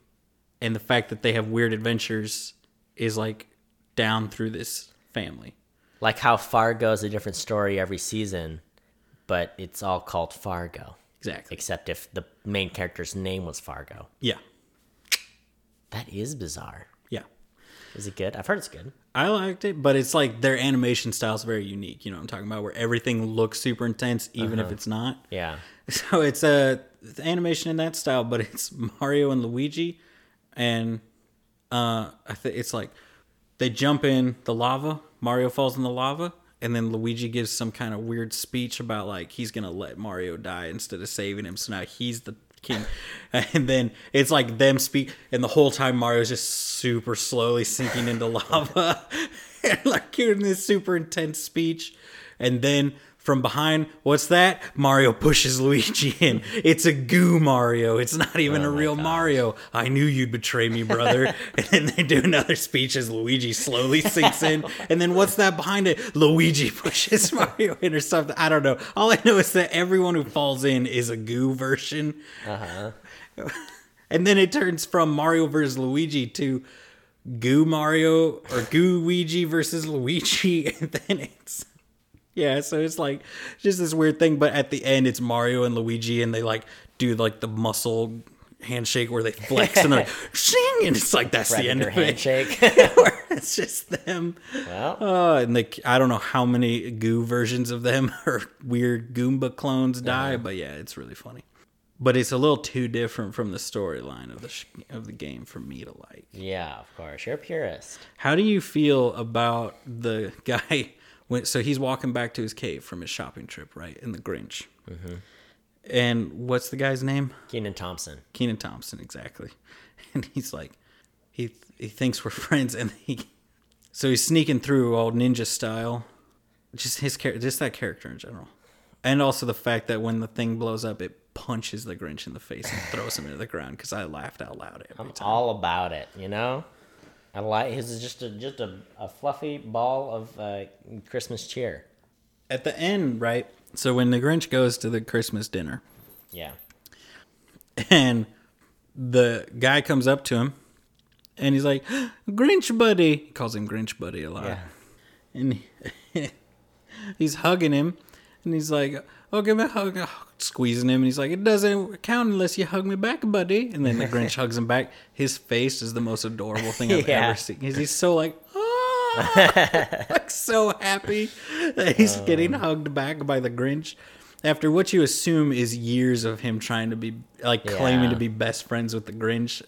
B: and the fact that they have weird adventures is like down through this family.
A: Like how Fargo is a different story every season, but it's all called Fargo.
B: Exactly.
A: Except if the main character's name was Fargo.
B: Yeah.
A: That is bizarre. Is it good? I've heard it's good.
B: I liked it, but it's like their animation style is very unique. You know what I'm talking about? Where everything looks super intense, even if it's not.
A: Yeah.
B: So it's a animation in that style, but it's Mario and Luigi, and uh, I think it's like they jump in the lava. Mario falls in the lava, and then Luigi gives some kind of weird speech about like he's gonna let Mario die instead of saving him. So now he's the king, and then it's like them speak, and the whole time Mario's just super slowly sinking into lava, like giving this super intense speech, and then from behind, what's that? Mario pushes Luigi in. It's a goo Mario. It's not even a real Mario. I knew you'd betray me, brother. and then they do another speech as Luigi slowly sinks in. And then what's that behind it? Luigi pushes Mario in or something. I don't know. All I know is that everyone who falls in is a goo version. Uh huh. and then it turns from Mario versus Luigi to Goo Mario or Goo Luigi versus Luigi, and then it's yeah. So it's like just this weird thing, but at the end it's Mario and Luigi, and they like do like the muscle handshake where they flex and they're like shing, and it's like that's the end of it.
A: handshake.
B: Where it's just them.
A: well,
B: Uh, and they, I don't know how many goo versions of them or weird Goomba clones die, but yeah, it's really funny. But it's a little too different from the storyline of the sh- of the game for me to like.
A: yeah, of course. You're a purist.
B: How do you feel about the guy? When, so he's walking back to his cave from his shopping trip, right? In the Grinch. Mm-hmm. And what's the guy's name?
A: Kenan Thompson.
B: Kenan Thompson, exactly. And he's like, he he thinks we're friends, and he so he's sneaking through all ninja style. Just his character, just that character in general, and also the fact that when the thing blows up, it punches the Grinch in the face and throws him into the ground. Because I laughed out loud every
A: I'm
B: time.
A: all about it, you know? I like his is just a just a, a fluffy ball of uh, Christmas cheer.
B: At the end, right? So when the Grinch goes to the Christmas dinner,
A: Yeah.
B: and the guy comes up to him, and he's like, "Grinch buddy," he calls him Grinch buddy a lot.
A: Yeah.
B: and he- he's hugging him, and he's like, "Oh, give me a hug," squeezing him, and he's like, "It doesn't count unless you hug me back, buddy." And then the Grinch hugs him back. His face is the most adorable thing I've
A: Yeah.
B: ever seen. He's, he's so like, ah, like so happy that he's getting
A: Um.
B: hugged back by the Grinch. After what you assume is years of him trying to be like claiming to be best friends with the Grinch,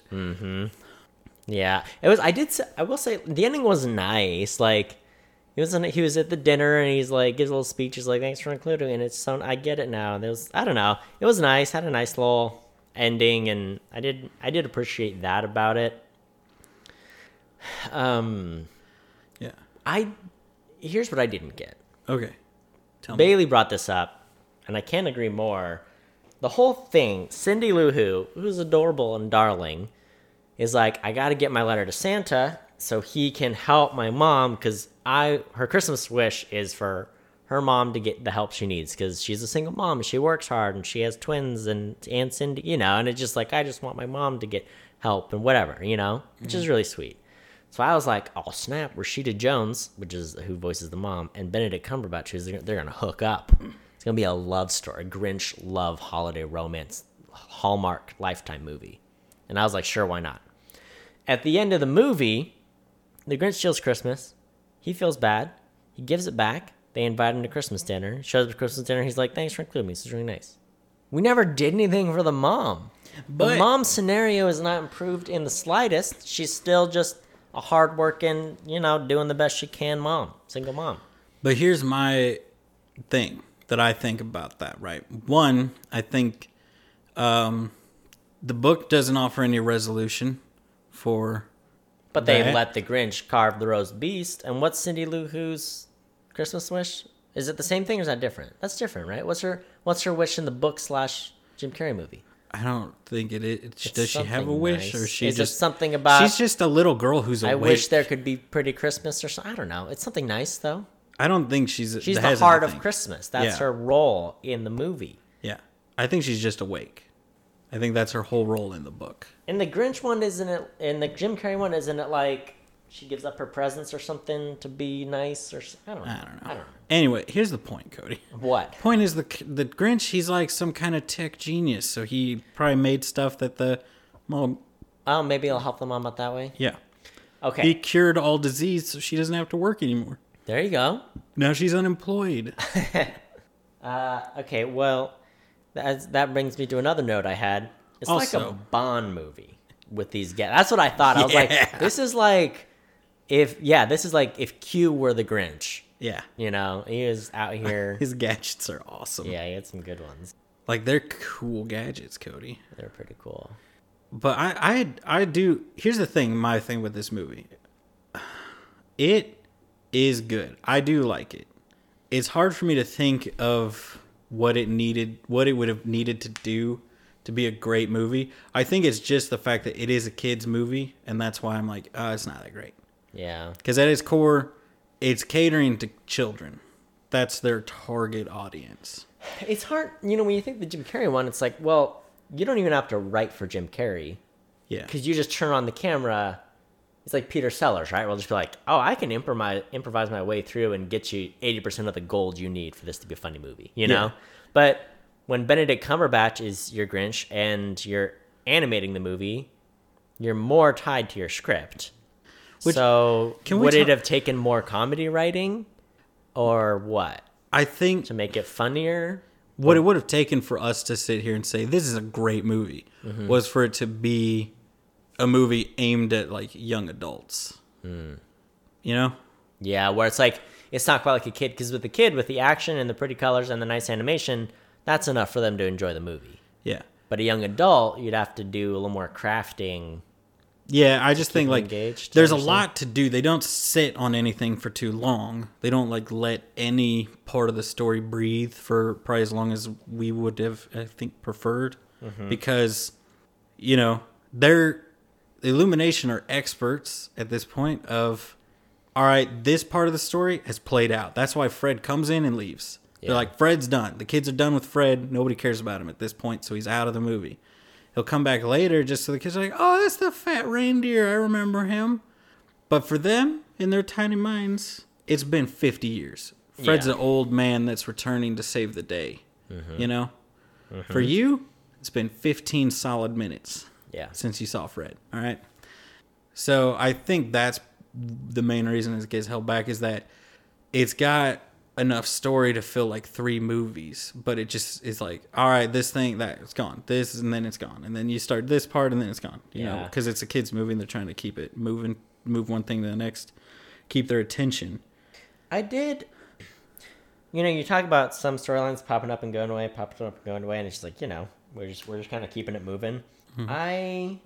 A: Yeah, it was. I did. I will say the ending was nice. Like he was. In, he was at the dinner and he's like gives a little speech. He's like, "Thanks for including." And it's so I get it now. There was. I don't know. It was nice. Had a nice little ending, and I did. I did appreciate that about it. Um,
B: yeah.
A: I here's what I didn't get.
B: Okay, tell me.
A: Bailey brought this up, and I can't agree more. The whole thing, Cindy Lou Who, who's adorable and darling, is like, I gotta get my letter to Santa so he can help my mom because I her Christmas wish is for her mom to get the help she needs because she's a single mom and she works hard and she has twins and and Cindy, you know, and it's just like I just want my mom to get help and whatever, you know, which is mm-hmm. really sweet. So I was like, oh snap, Rashida Jones, which is who voices the mom, and Benedict Cumberbatch, who's they're gonna hook up. It's gonna be a love story, a Grinch love holiday romance, Hallmark lifetime movie. And I was like, sure, why not? At the end of the movie, the Grinch steals Christmas. He feels bad. He gives it back. They invite him to Christmas dinner. Shows up to Christmas dinner. He's like, "Thanks for including me. This is really nice." We never did anything for the mom. the
B: But-
A: mom scenario is not improved in the slightest. She's still just a hardworking, you know, doing the best she can mom, single mom.
B: But here's my thing that I think about that, right? One, I think um, the book doesn't offer any resolution for.
A: But they
B: That-
A: let the Grinch carve the roast beast. And what's Cindy Lou Who's Christmas wish? Is it the same thing or is that different? That's different, right? What's her What's her wish in the book slash Jim Carrey movie?
B: I don't think it is.
A: It's
B: Does she have a wish,
A: nice.
B: or she
A: Is
B: just
A: something about?
B: She's just a little girl who's
A: I wish there could be pretty Christmas or something. I don't know. It's something nice though.
B: I don't think she's.
A: She's the heart of. Christmas. That's
B: Yeah.
A: her role in the movie.
B: Yeah, I think she's just awake. I think that's her whole role in the book.
A: In the Grinch one, isn't it? In the Jim Carrey one, isn't it like she gives up her presents or something to be nice or I don't know.
B: I don't know.
A: I don't know.
B: Anyway, here's the point, Cody.
A: What?
B: Point is the the Grinch. He's like some kind of tech genius, so he probably made stuff that the well,
A: Oh, maybe it'll help the mom out that way.
B: yeah.
A: Okay.
B: He cured all disease, so she doesn't have to work anymore.
A: there you go.
B: Now she's unemployed.
A: Uh, okay, well, that that brings me to another note I had. It's like a Bond movie with these guys. That's what I thought. I was
B: Yeah.
A: like, this is like if yeah, this is like if Q were the Grinch.
B: yeah,
A: You know, he is out here.
B: his gadgets are awesome.
A: yeah, he had some good ones.
B: like they're cool gadgets, Cody.
A: They're pretty cool.
B: But I, I, I do. Here's the thing. My thing with this movie, it is good. I do like it. It's hard for me to think of what it needed, what it would have needed to do to be a great movie. I think it's just the fact that it is a kids movie, and that's why I'm like, oh, it's not that great.
A: Yeah.
B: Because at its core, it's catering to children. That's their target audience.
A: It's hard, you know, when you think the Jim Carrey one, it's like, well, you don't even have to write for Jim Carrey
B: Yeah.
A: because you just turn on the camera. It's like Peter Sellers, right? We'll just be like, oh, I can improvise improvise my way through and get you eighty percent of the gold you need for this to be a funny movie, you know.
B: Yeah.
A: But when Benedict Cumberbatch is your Grinch and you're animating the movie, you're more tied to your script.
B: Which-
A: so, would it have taken more comedy writing, or what
B: I think
A: to make it funnier?
B: what it would have taken for us to sit here and say this is a great movie mm-hmm. was for it to be a movie aimed at like young adults. You know?
A: Yeah, where it's like it's not quite like a kid because with the kid, with the action and the pretty colors and the nice animation, that's enough for them to enjoy the movie.
B: Yeah.
A: But a young adult, you'd have to do a little more crafting.
B: Yeah, I just think like
A: engaged,
B: there's a lot to do. They don't sit on anything for too long. They don't like let any part of the story breathe for probably as long as we would have I think preferred
A: Mm-hmm.
B: because you know, they're Illumination are experts at this point of all right, this part of the story has played out. That's why Fred comes in and leaves.
A: Yeah.
B: They're like Fred's done. The kids are done with Fred. Nobody cares about him at this point, so he's out of the movie. He'll come back later just so the kids are like, oh, that's the fat reindeer. I remember him. But for them, in their tiny minds, it's been 50 years. Fred's
A: Yeah.
B: an old man that's returning to save the day. Mm-hmm. You know? Mm-hmm. For you, it's been 15 solid minutes
A: Yeah.
B: since you saw Fred. All right. So I think that's the main reason it gets held back is that it's got enough story to fill like three movies, but it just is like, all right, this thing that it's gone, this and then it's gone, and then you start this part and then it's gone. You know,
A: Yeah.
B: because it's a kids movie and they're trying to keep it moving, move one thing to the next, keep their attention.
A: I did. You know, you talk about some storylines popping up and going away, popping up and going away, and it's just like you know, we're just we're just kind of keeping it moving. Mm-hmm. I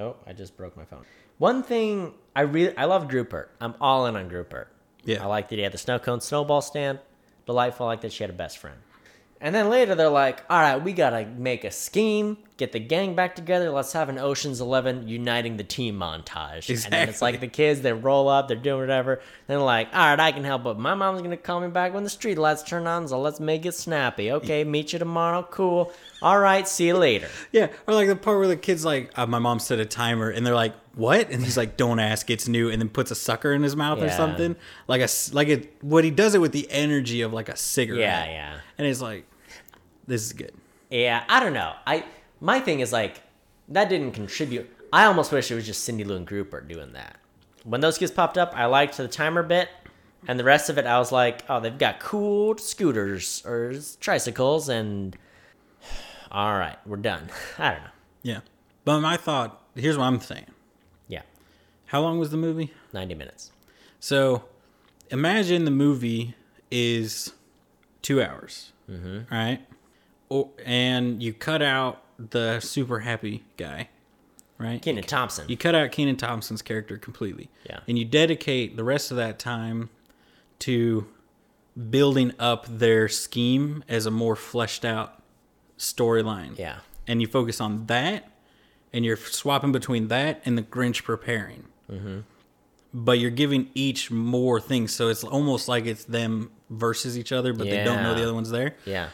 A: oh, I just broke my phone. One thing I really I love Groopert. I'm all in on Groopert.
B: Yeah.
A: I like that he had the snow cone snowball stand. Delightful. I like that she had a best friend. And then later they're like, all right, we gotta make a scheme, get the gang back together. Let's have an Ocean's Eleven uniting the team montage. Exactly. And then it's like the kids, they roll up, they're doing whatever. Then they're like, all right, I can help, but my mom's gonna call me back when the street lights turn on, so let's make it snappy. Okay, meet you tomorrow. Cool. All right, see you later.
B: Yeah, or like the part where the kid's like, uh, my mom set a timer, and they're like, "What?" And he's like, "Don't ask, it's new," and then puts a sucker in his mouth or
A: Yeah.
B: something, like a like it. What he does it with the energy of like a cigarette.
A: Yeah, yeah.
B: And it's like, this is good.
A: Yeah, I don't know. I my thing is like that didn't contribute. I almost wish it was just Cindy Lou and Groopert doing that. When those kids popped up, I liked the timer bit, And the rest of it, I was like, oh, they've got cool scooters or tricycles, and all right, we're done. I don't know.
B: Yeah. But my thought here's what I'm saying.
A: Yeah,
B: How long was the movie?
A: 90 minutes.
B: So imagine the movie is two hours, mm-hmm. right? Or, and you cut out the super happy guy, right?
A: Kenan Thompson.
B: You cut out Kenan Thompson's character completely.
A: Yeah.
B: And you dedicate the rest of that time to building up their scheme as a more fleshed out storyline.
A: Yeah.
B: And you focus on that, and you're swapping between that and the Grinch preparing. Mm-hmm. But you're giving each more things, so it's almost like it's them versus each other, but they don't know the other one's there.
A: Yeah.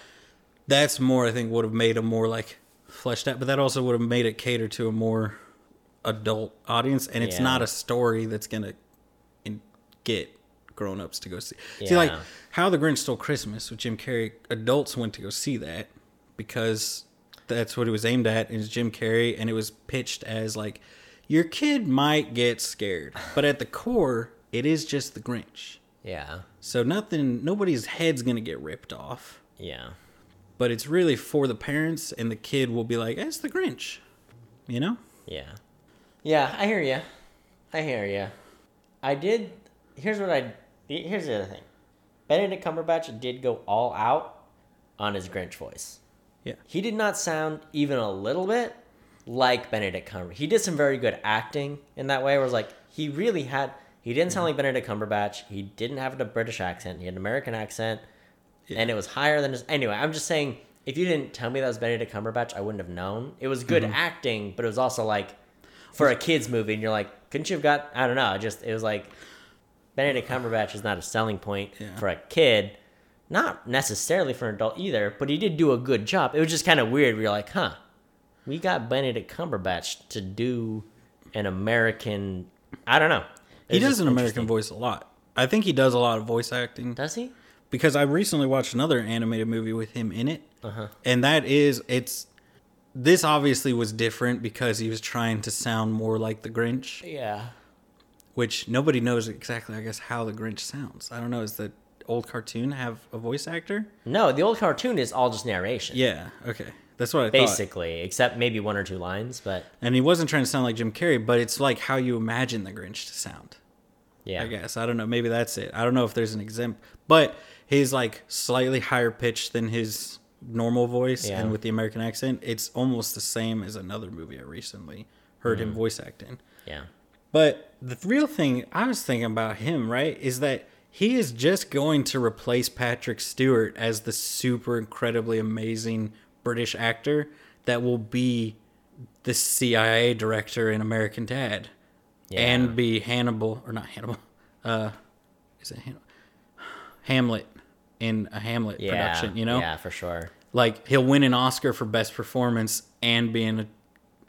B: That's more, I think, would have made a more like fleshed out, but that also would have made it cater to a more adult audience, and it's
A: Yeah.
B: not a story that's gonna get grown ups to go see. See, like how the Grinch Stole Christmas with Jim Carrey, adults went to go see that because that's what it was aimed at. Is Jim Carrey, and it was pitched as like your kid might get scared, but at the core, it is just the Grinch.
A: Yeah.
B: So nothing, nobody's head's gonna get ripped off
A: Yeah.
B: But it's really for the parents and the kid will be like it's the grinch you know
A: Yeah. Yeah, I hear you. I hear you. I did. Here's what I. Here's the other thing. Benedict Cumberbatch did go all out on his Grinch voice.
B: yeah
A: He did not sound even a little bit like Benedict Cumberbatch. He did some very good acting in that way. Where it was like he really had. He didn't sound mm-hmm. like Benedict Cumberbatch. He didn't have a British accent. He had an American accent, and it was higher than his. Anyway, I'm just saying. If you didn't tell me that was Benedict Cumberbatch, I wouldn't have known. It was good mm-hmm. acting, but it was also like for a kids movie, and you're like, couldn't you have got? I don't know. Just it was like Benedict Cumberbatch is not a selling point
B: Yeah.
A: for a kid, not necessarily for an adult either. But he did do a good job. It was just kind of weird. We are like, huh, we got Benedict Cumberbatch to do an American. I don't know.
B: he does an american voice a lot i think he does a lot of voice acting
A: Does he?
B: Because i recently watched another animated movie with him in it
A: Uh-huh.
B: and that is it's this obviously was different because he was trying to sound more like the grinch
A: Yeah.
B: which nobody knows exactly i guess how the grinch sounds i don't know is the old cartoon have a voice actor
A: No, the old cartoon is all just narration.
B: yeah okay that's what i thought
A: Basically, except maybe one or two lines, but
B: and he wasn't trying to sound like jim carrey but it's like how you imagine the grinch to sound
A: yeah.
B: I guess. I don't know. Maybe that's it. I don't know if there's an exempt, but he's like slightly higher pitched than his normal voice,
A: Yeah.
B: and with the American accent, it's almost the same as another movie I recently heard
A: Mm.
B: him voice acting.
A: Yeah.
B: But the real thing I was thinking about him, right, is that he is just going to replace Patrick Stewart as the super incredibly amazing British actor that will be the CIA director in American Dad
A: Yeah.
B: and be Hannibal or not Hannibal. Uh, is it Han- Hamlet in a Hamlet
A: Yeah.
B: production? You know,
A: Yeah, for sure.
B: like he'll win an Oscar for best performance and be in a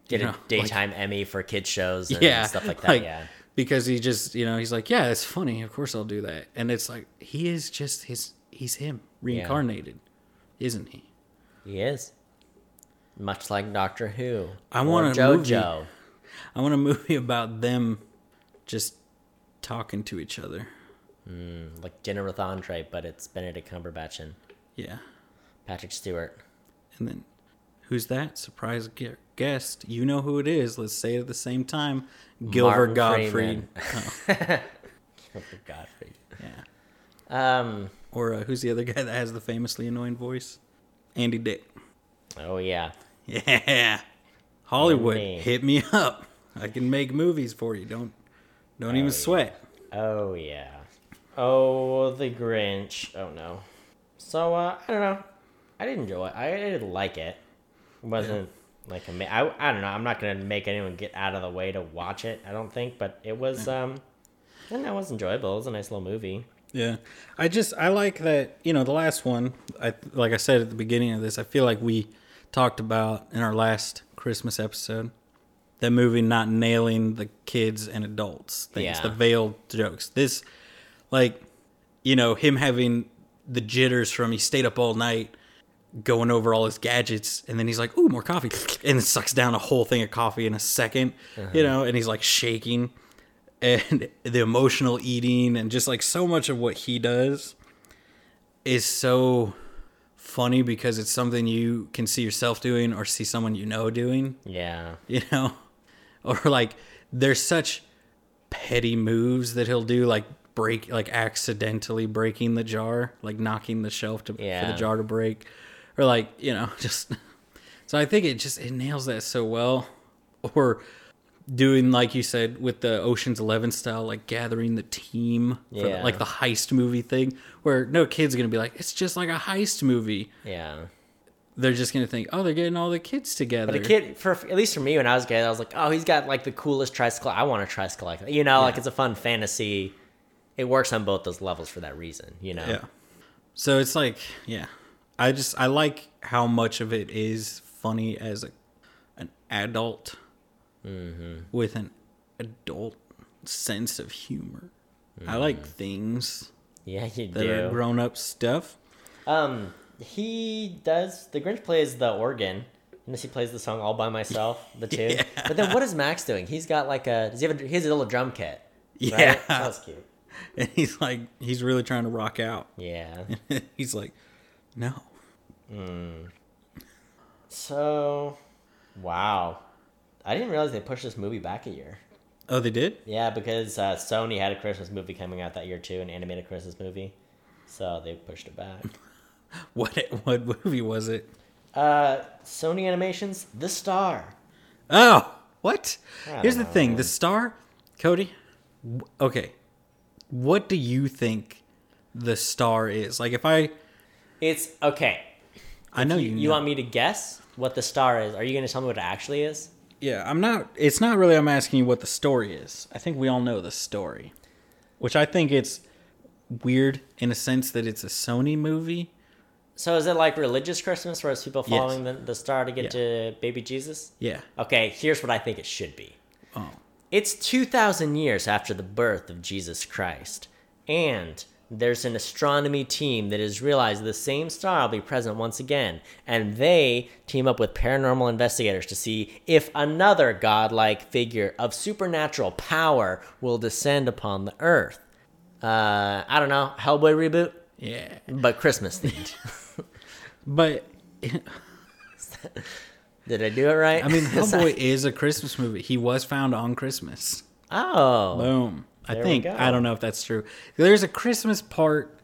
A: Get a
B: know, like-
A: daytime Emmy for kids shows and
B: yeah
A: stuff like that. yeah.
B: because he just you know he's like yeah it's funny of course I'll do that and it's like he is just his he's him reincarnated, isn't he?
A: He is. Much like Doctor Who.
B: I want a
A: JoJo.
B: I want a movie about them just talking to each other.
A: Like Dinner with Andre, but it's Benedict Cumberbatch and
B: Yeah.
A: Patrick Stewart.
B: And then, who's that? Surprise gu- guest. You know who it is. Let's say it at the same time. Gilbert Gottfried.
A: Freeman. Gilbert Gottfried.
B: Yeah.
A: Um.
B: Or uh, who's the other guy that has the famously annoying voice? Andy Dick.
A: Oh yeah.
B: Yeah. Hollywood,
A: me.
B: hit me up. I can make movies for you. Don't don't even
A: yeah.
B: sweat.
A: Oh yeah. Oh the Grinch. Oh no. So uh, I don't know. I did enjoy it. I did like it. It wasn't like ama- I I don't know. I'm not gonna make anyone get out of the way to watch it. I don't think, but it was um. And that was enjoyable. It was a nice little movie.
B: Yeah, I just I like that you know the last one. I like I said at the beginning of this. I feel like we talked about in our last Christmas episode that movie not nailing the kids and adults things,
A: Yeah.
B: the veiled jokes. This, like, you know, him having the jitters from he stayed up all night going over all his gadgets and then he's like, "Ooh, more coffee." And sucks down a whole thing of coffee in a 2nd You uh-huh. know, and he's like shaking. and the emotional eating and just like so much of what he does is so funny because it's something you can see yourself doing or see someone you know doing,
A: Yeah.
B: you know? Or like there's such petty moves that he'll do like break like accidentally breaking the jar, like knocking the shelf to for the jar to break or like, you know, just so I think it just it nails that so well or doing like you said with the Ocean's 11 style like gathering the team for the-
A: Yeah.
B: like the heist movie thing where no kid's going to be like it's just like a heist movie.
A: Yeah.
B: They're just going to think, "Oh, they're getting all the kids together."
A: The kid, for at least for me when I was a kid, I was like, oh, he's got like the coolest tricycle. I want a tricycle like that. You know, like it's a fun fantasy. It works on both those levels for that reason. You know.
B: Yeah. So it's like, yeah. I just I like how much of it is funny as a an adult with an adult sense of humor. I like things
A: Yeah, you
B: that are
A: do.
B: grown up stuff.
A: Um, he does. The Grinch plays the organ. Unless he plays the song all by myself, the tune.
B: Yeah.
A: But then what is Max doing? He's got like a. Does he have a? He has a little drum kit. right?
B: Yeah.
A: that was cute.
B: And he's like he's really trying to rock out.
A: Yeah.
B: he's like, "No."
A: So, wow. I didn't realize they pushed this movie back a year.
B: Oh, they did?
A: Yeah, because uh, Sony had a Christmas movie coming out that year too, an animated Christmas movie. So they pushed it back.
B: What what movie was it?
A: Uh, Sony Animations, The Star.
B: Oh, what? Here's the thing:
A: know.
B: the star, Cody. Okay, what do you think the star is? Like, if I,
A: It's okay.
B: I know
A: you,
B: you.
A: you
B: know.
A: want me to guess what the star is? Are you going to tell me what it actually is?
B: Yeah, I'm not. It's not really. I'm asking you what the story is. I think we all know the story, which I think it's weird in a sense that it's a Sony movie.
A: So is it like religious Christmas, where it's people
B: Yes.
A: following the, the star to get
B: Yeah.
A: to baby Jesus?
B: Yeah.
A: Okay, here's what I think it should be.
B: Oh.
A: It's 2,000 years after the birth of Jesus Christ, and there's an astronomy team that has realized the same star will be present once again, and they team up with paranormal investigators to see if another godlike figure of supernatural power will descend upon the earth. Uh, I don't know, Hellboy reboot,
B: Yeah.
A: but Christmas themed.
B: But
A: Did I do it right?
B: I mean, Hellboy is a Christmas movie. He was found on Christmas.
A: oh,
B: Boom. I think. I don't know if that's true. There's a Christmas part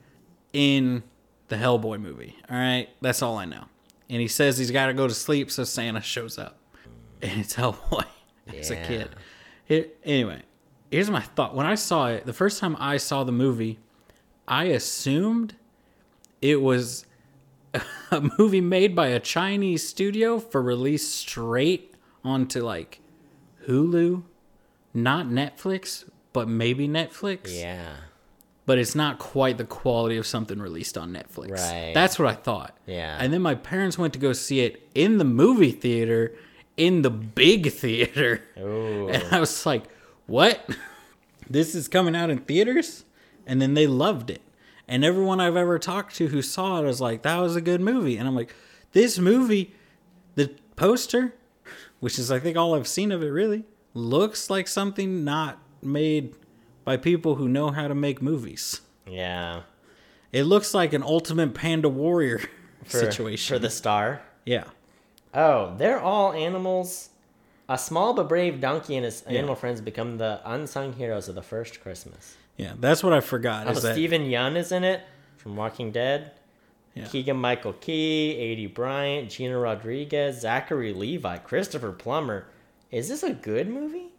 B: in the Hellboy movie. All right, that's all I know. And he says he's got to go to sleep, so Santa shows up, and it's Hellboy as a kid. Here, anyway, here's my thought. When I saw it, the first time I saw the movie, I assumed it was a movie made by a Chinese studio for release straight onto like Hulu, not Netflix, but maybe Netflix.
A: yeah,
B: But it's not quite the quality of something released on Netflix.
A: Right.
B: That's what I thought.
A: Yeah.
B: And then my parents went to go see it in the movie theater, in the big theater.
A: Ooh.
B: And I was like, what? This is coming out in theaters? And then they loved it. And everyone I've ever talked to who saw it was like, that was a good movie. And I'm like, this movie, the poster, which is I think all I've seen of it really, looks like something not made by people who know how to make movies.
A: yeah.
B: It looks like an ultimate panda warrior
A: For,
B: situation.
A: for the star.
B: yeah.
A: Oh, they're all animals. A small but brave donkey and his animal friends become the unsung heroes of the first Christmas.
B: Yeah. That's what I forgot.
A: Oh,
B: is that,
A: is in it from Walking Dead.
B: Yeah.
A: Keegan Michael Key, Aidy Bryant, Gina Rodriguez, Zachary Levi, Christopher Plummer. Is this a good movie?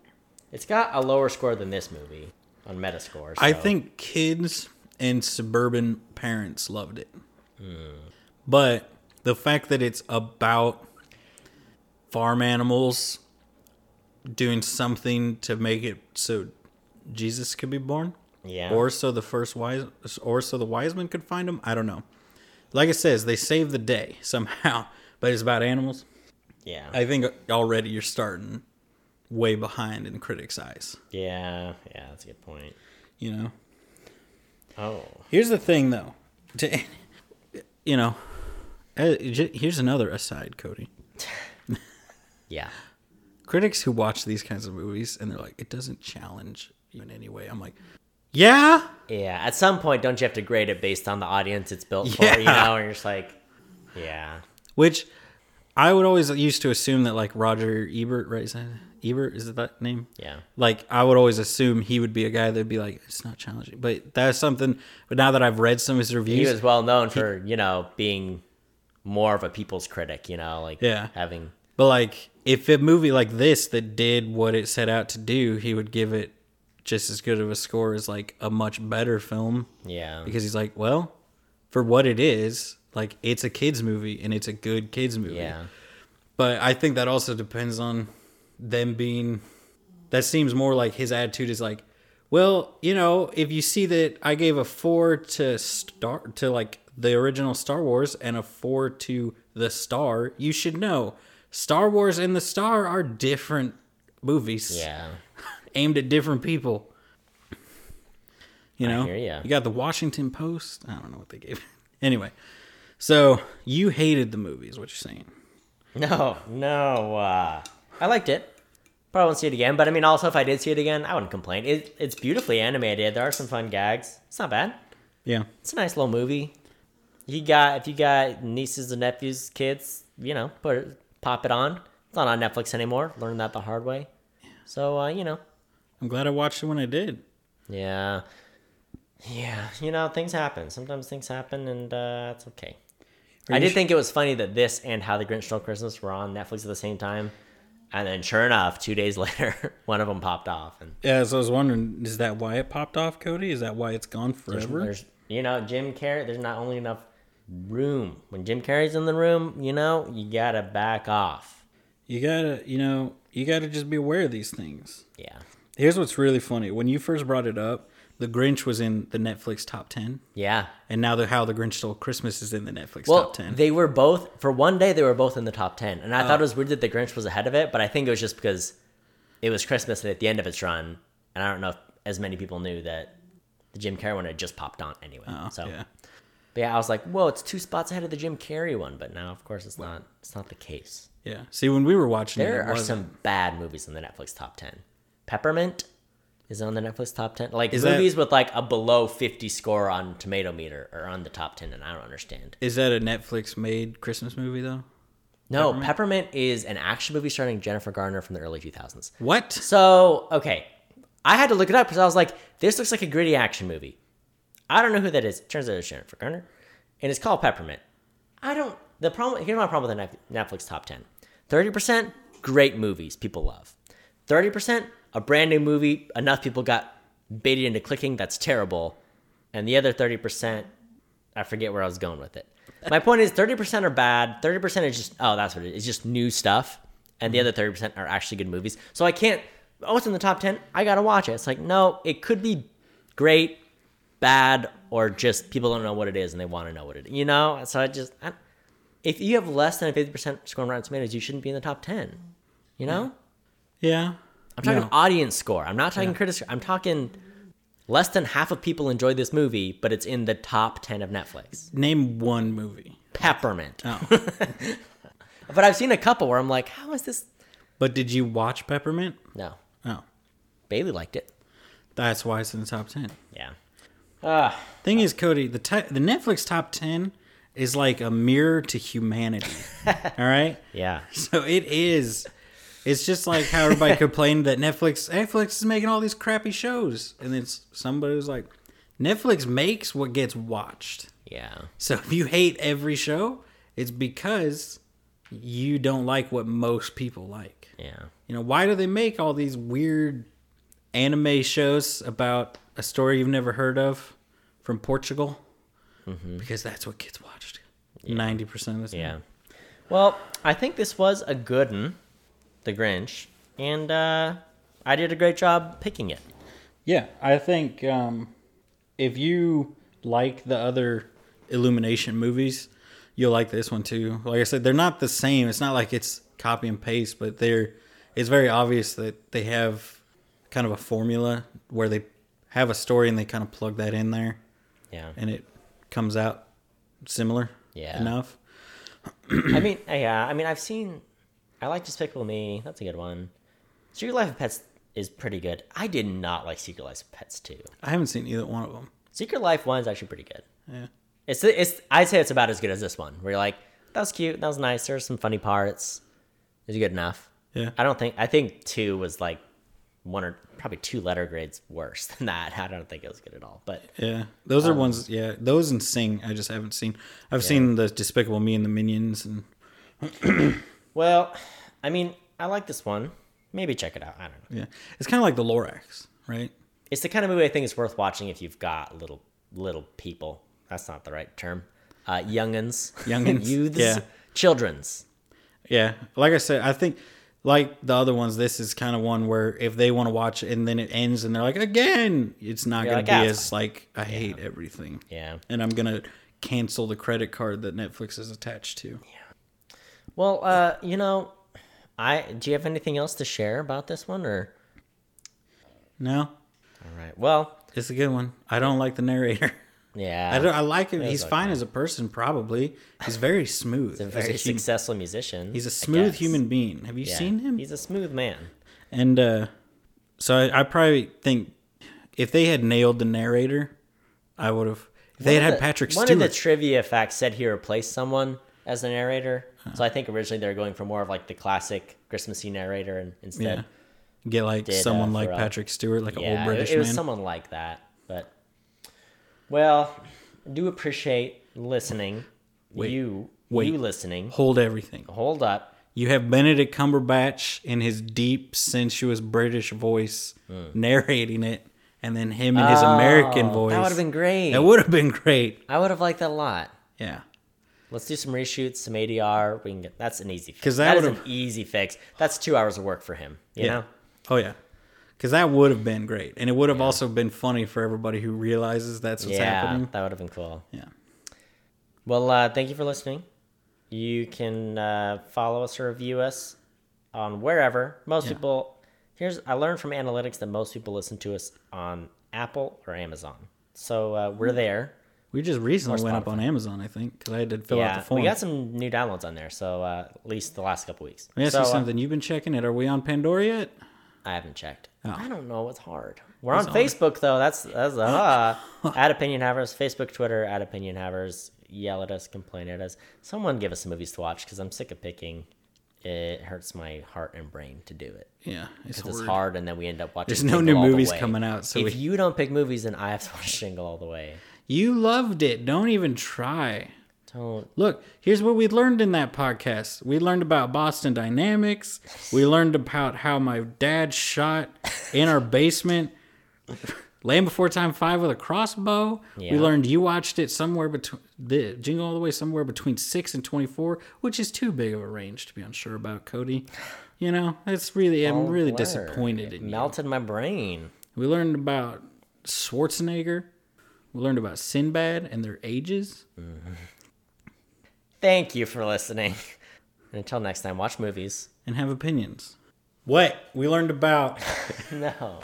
A: It's got a lower score than this movie on Metascore.
B: I think kids and suburban parents loved it.
A: Hmm.
B: But the fact that it's about farm animals doing something to make it so Jesus could be born,
A: Yeah.
B: or so the first wise, or so the wise men could find him. I don't know. Like it says, they save the day somehow, but it's about animals.
A: yeah.
B: I think already you're starting way behind in critics' eyes.
A: yeah. Yeah. That's a good point.
B: You know.
A: Oh.
B: Here's the thing, though. To, you know, uh, here's another aside, Cody.
A: Yeah.
B: critics who watch these kinds of movies and they're like, it doesn't challenge you in any way. I'm like, yeah,
A: Yeah, at some point, don't you have to grade it based on the audience it's built for? You
B: Yeah.
A: know, and you're just like, yeah,
B: which I would always used to assume that like Roger Ebert, right? Is that Ebert? Is it that name?
A: yeah,
B: Like I would always assume he would be a guy that'd be like, it's not challenging. But that's something. But now that I've read some of his reviews, he
A: was well known for you know being more of a people's critic. You know, like
B: Yeah.
A: having
B: But like, if a movie like this that did what it set out to do, he would give it just as good of a score as like a much better film
A: yeah,
B: because he's like, well, for what it is, like it's a kids movie and it's a good kids movie.
A: yeah,
B: But I think that also depends on them being. That seems more like his attitude is like, well, you know, if you see that I gave a four to star to like the original Star Wars and a four to the Star, you should know Star Wars and the Star are different movies
A: yeah.
B: aimed at different people. You know,
A: ya.
B: you got the Washington Post. I don't know what they gave. Anyway, so you hated the movie, is what you're saying.
A: No, no. Uh, I liked it. Probably won't see it again, but I mean, also if I did see it again, I wouldn't complain. It, it's beautifully animated. There are some fun gags. It's not bad.
B: Yeah.
A: It's a nice little movie. You got if you got nieces and nephews, kids, you know, put it, pop it on. It's not on Netflix anymore. Learned that the hard way. So uh, you know,
B: I'm glad I watched it when I did.
A: yeah, yeah. You know, things happen. Sometimes things happen, and uh, it's okay.
B: Are
A: I did
B: sh-
A: think it was funny that this and How the Grinch Stole Christmas were on Netflix at the same time, and then sure enough, two days later, one of them popped off, and
B: Yeah, so I was wondering, is that why it popped off, Cody? Is that why it's gone
A: there's,
B: forever?
A: there's you know Jim Carrey. There's not only enough room when Jim Carrey's in the room. You know, you gotta back off.
B: You gotta, you know, you gotta just be aware of these things.
A: Yeah,
B: Here's what's really funny. When you first brought it up, The Grinch was in the Netflix top 10.
A: yeah.
B: And now the How the Grinch Stole Christmas is in the Netflix
A: Well,
B: top 10.
A: they were both for one day. They were both in the top ten, and I
B: Oh.
A: thought it was weird that the Grinch was ahead of it. But I think it was just because it was Christmas and at the end of its run, and I don't know if as many people knew that the Jim Carrey one had just popped on anyway.
B: Oh,
A: so
B: yeah.
A: But yeah, I was like, whoa, it's two spots ahead of the Jim Carrey one, but now, of course, it's not. It's not the case.
B: Yeah. See, when we were watching
A: There
B: it, it
A: are
B: wasn't-
A: some bad movies in the Netflix top ten. Peppermint is on the Netflix top ten. Like
B: Is that-
A: movies with like a below fifty score on Tomato Meter are on the top ten, and I don't understand.
B: Is that a Netflix made Christmas movie, though?
A: No, Peppermint? is an action movie starring Jennifer Garner from the early two thousands.
B: What?
A: So okay, I had to look it up because I was like, this looks like a gritty action movie. I don't know who that is. Turns out it's Jennifer Garner, and it's called Peppermint. I don't. The problem here's my problem with the Netflix top ten. Thirty percent great movies people love. Thirty percent a brand new movie enough people got baited into clicking that's terrible, and the other thirty percent I forget where I was going with it. My point is thirty percent are bad. Thirty percent is just oh that's what it is. It's just new stuff, and the other thirty percent are actually good movies. So I can't. Oh, it's in the top ten. I gotta watch it. It's like no, it could be great, bad, or just people don't know what it is and they want to know what it. is. You know. So I just I, if you have less than a fifty percent score on Rotten Tomatoes, you shouldn't be in the top ten. You know.
B: Yeah.
A: I'm talking
B: No.
A: audience score. I'm not talking critic. I'm talking less than half of people enjoyed this movie, but it's in the top ten of Netflix.
B: Name one movie.
A: Peppermint.
B: Oh.
A: But I've seen a couple where I'm like, how is this?
B: but did you watch Peppermint?
A: No,
B: Oh.
A: Bailey liked it.
B: That's why it's in the top 10.
A: Yeah. Ah,
B: Thing is, Cody, the ti the Netflix top 10 is like a mirror to humanity. All right?
A: yeah.
B: So it is. It's just like how everybody complained that Netflix Netflix is making all these crappy shows, and then somebody was like, Netflix makes what gets watched.
A: Yeah.
B: So if you hate every show, it's because you don't like what most people like.
A: Yeah.
B: You know, why do they make all these weird anime shows about a story you've never heard of from Portugal? Mm-hmm. Because that's what gets watched. Ninety percent of the time.
A: Yeah. Well, I think this was a good one, The Grinch, and uh, I did a great job picking it.
B: Yeah, I think um, if you like the other Illumination movies, you'll like this one too. Like I said, they're not the same. It's not like it's copy and paste, but they're. It's very obvious that they have kind of a formula where they have a story and they kind of plug that in there,
A: Yeah.
B: and it comes out similar
A: Yeah.
B: enough.
A: I mean, yeah. I mean, I've seen. I like Despicable Me. That's a good one. Secret Life of Pets is pretty good. I did not like Secret Life of Pets 2.
B: I haven't seen either one of them.
A: Secret Life 1 is actually pretty good.
B: Yeah.
A: It's it's I'd say it's about as good as this one. Where you're like, that was cute, that was nice. There's some funny parts. It's good enough.
B: Yeah.
A: I don't think I think two was like one or probably two letter grades worse than that. I don't think it was good at all. But
B: Yeah. Those
A: Um,
B: are ones. Yeah. Those and Sing. I just haven't seen. I've seen the Despicable Me and the Minions and
A: well, I mean, I like this one. Maybe check it out. I don't know.
B: yeah. It's kind of like the Lorax, right?
A: It's the kind of movie I think is worth watching if you've got little little people. That's not the right term. Uh, youngins,
B: Youngins,
A: youths,
B: yeah.
A: childrens.
B: Yeah. Like I said, I think like the other ones, this is kind of one where if they want to watch it and then it ends and they're like again, it's not going
A: like,
B: to be
A: "Ah,
B: as like I hate everything.
A: Yeah.
B: And I'm gonna cancel the credit card that Netflix is attached to.
A: Well, uh, you know, I do you have anything else to share about this one or?
B: No,
A: All right. Well,
B: it's a good one. I don't like the narrator.
A: yeah.
B: I don't. I like him. He's
A: was
B: fine as a person, probably. He's very smooth.
A: He's a very successful musician.
B: He's a smooth human being. Have you
A: Yeah.
B: seen him?
A: He's a smooth man.
B: And uh, so I, I probably think if they had nailed the narrator, I would have. If they had
A: One of
B: had
A: the-
B: Patrick
A: One
B: Stewart,
A: of the trivia facts said he replaced someone as the narrator. So I think originally they were going for more of like the classic Christmassy narrator, and instead,
B: yeah, get like
A: did, uh,
B: someone like
A: Pharrell.
B: Patrick Stewart, like an old British
A: it, was
B: man.
A: someone like that. But well, do appreciate listening. you,
B: wait.
A: you listening.
B: Hold everything.
A: Hold up.
B: You have Benedict Cumberbatch in his deep, sensuous British voice narrating it, and then him in his American.
A: Oh,
B: voice.
A: That would have been great.
B: That would have been great.
A: I would have liked that a lot.
B: Yeah.
A: Let's do some reshoots, some ADR. We can get that's an easy fix.
B: that
A: that is an easy fix. That's two hours of work for him. You
B: Yeah.
A: know?
B: Oh yeah. Because that would have been great, and it would have also been funny for everybody who realizes that's what's
A: yeah,
B: happening.
A: that would have been cool.
B: Yeah.
A: Well, uh, thank you for listening. You can uh, follow us or review us on wherever. Most
B: Yeah.
A: people, here's I learned from analytics that most people listen to us on Apple or Amazon. So uh, we're there.
B: We just recently went up on Amazon, I think, because I had to fill out the form.
A: we got some new downloads on there. So uh, at least the last couple weeks.
B: Let me ask
A: so,
B: you
A: uh,
B: something. You've been checking it. Are we on Pandora yet?
A: I haven't checked.
B: Oh.
A: I don't know. It's hard. We're
B: It's
A: on
B: hard.
A: Facebook though. That's that's uh, at opinion havers. Facebook, Twitter at opinion havers. Yell at us, complain at us. Someone give us some movies to watch because I'm sick of picking. It hurts my heart and brain to do it.
B: Yeah, it's
A: Because it's
B: hard.
A: and then we end up watching.
B: There's no new
A: the
B: movies coming out, so
A: if
B: we-
A: you don't pick movies, then I have to watch Jingle All the Way.
B: You loved it. Don't even try.
A: Don't.
B: Look, here's what we learned in that podcast. We learned about Boston Dynamics. We learned about how my dad shot in our basement Land Before Time 5 with a crossbow.
A: Yeah.
B: We learned you watched it somewhere between the Jingle All the Way somewhere between 6 and 24, which is too big of a range to be unsure about, Cody. You know, it's really I'm really disappointed
A: It
B: in you.
A: melted my brain.
B: We learned about Schwarzenegger. We learned about Sinbad and their ages.
A: Thank you for listening. And until next time, watch movies.
B: and have opinions. What? We learned about
A: No.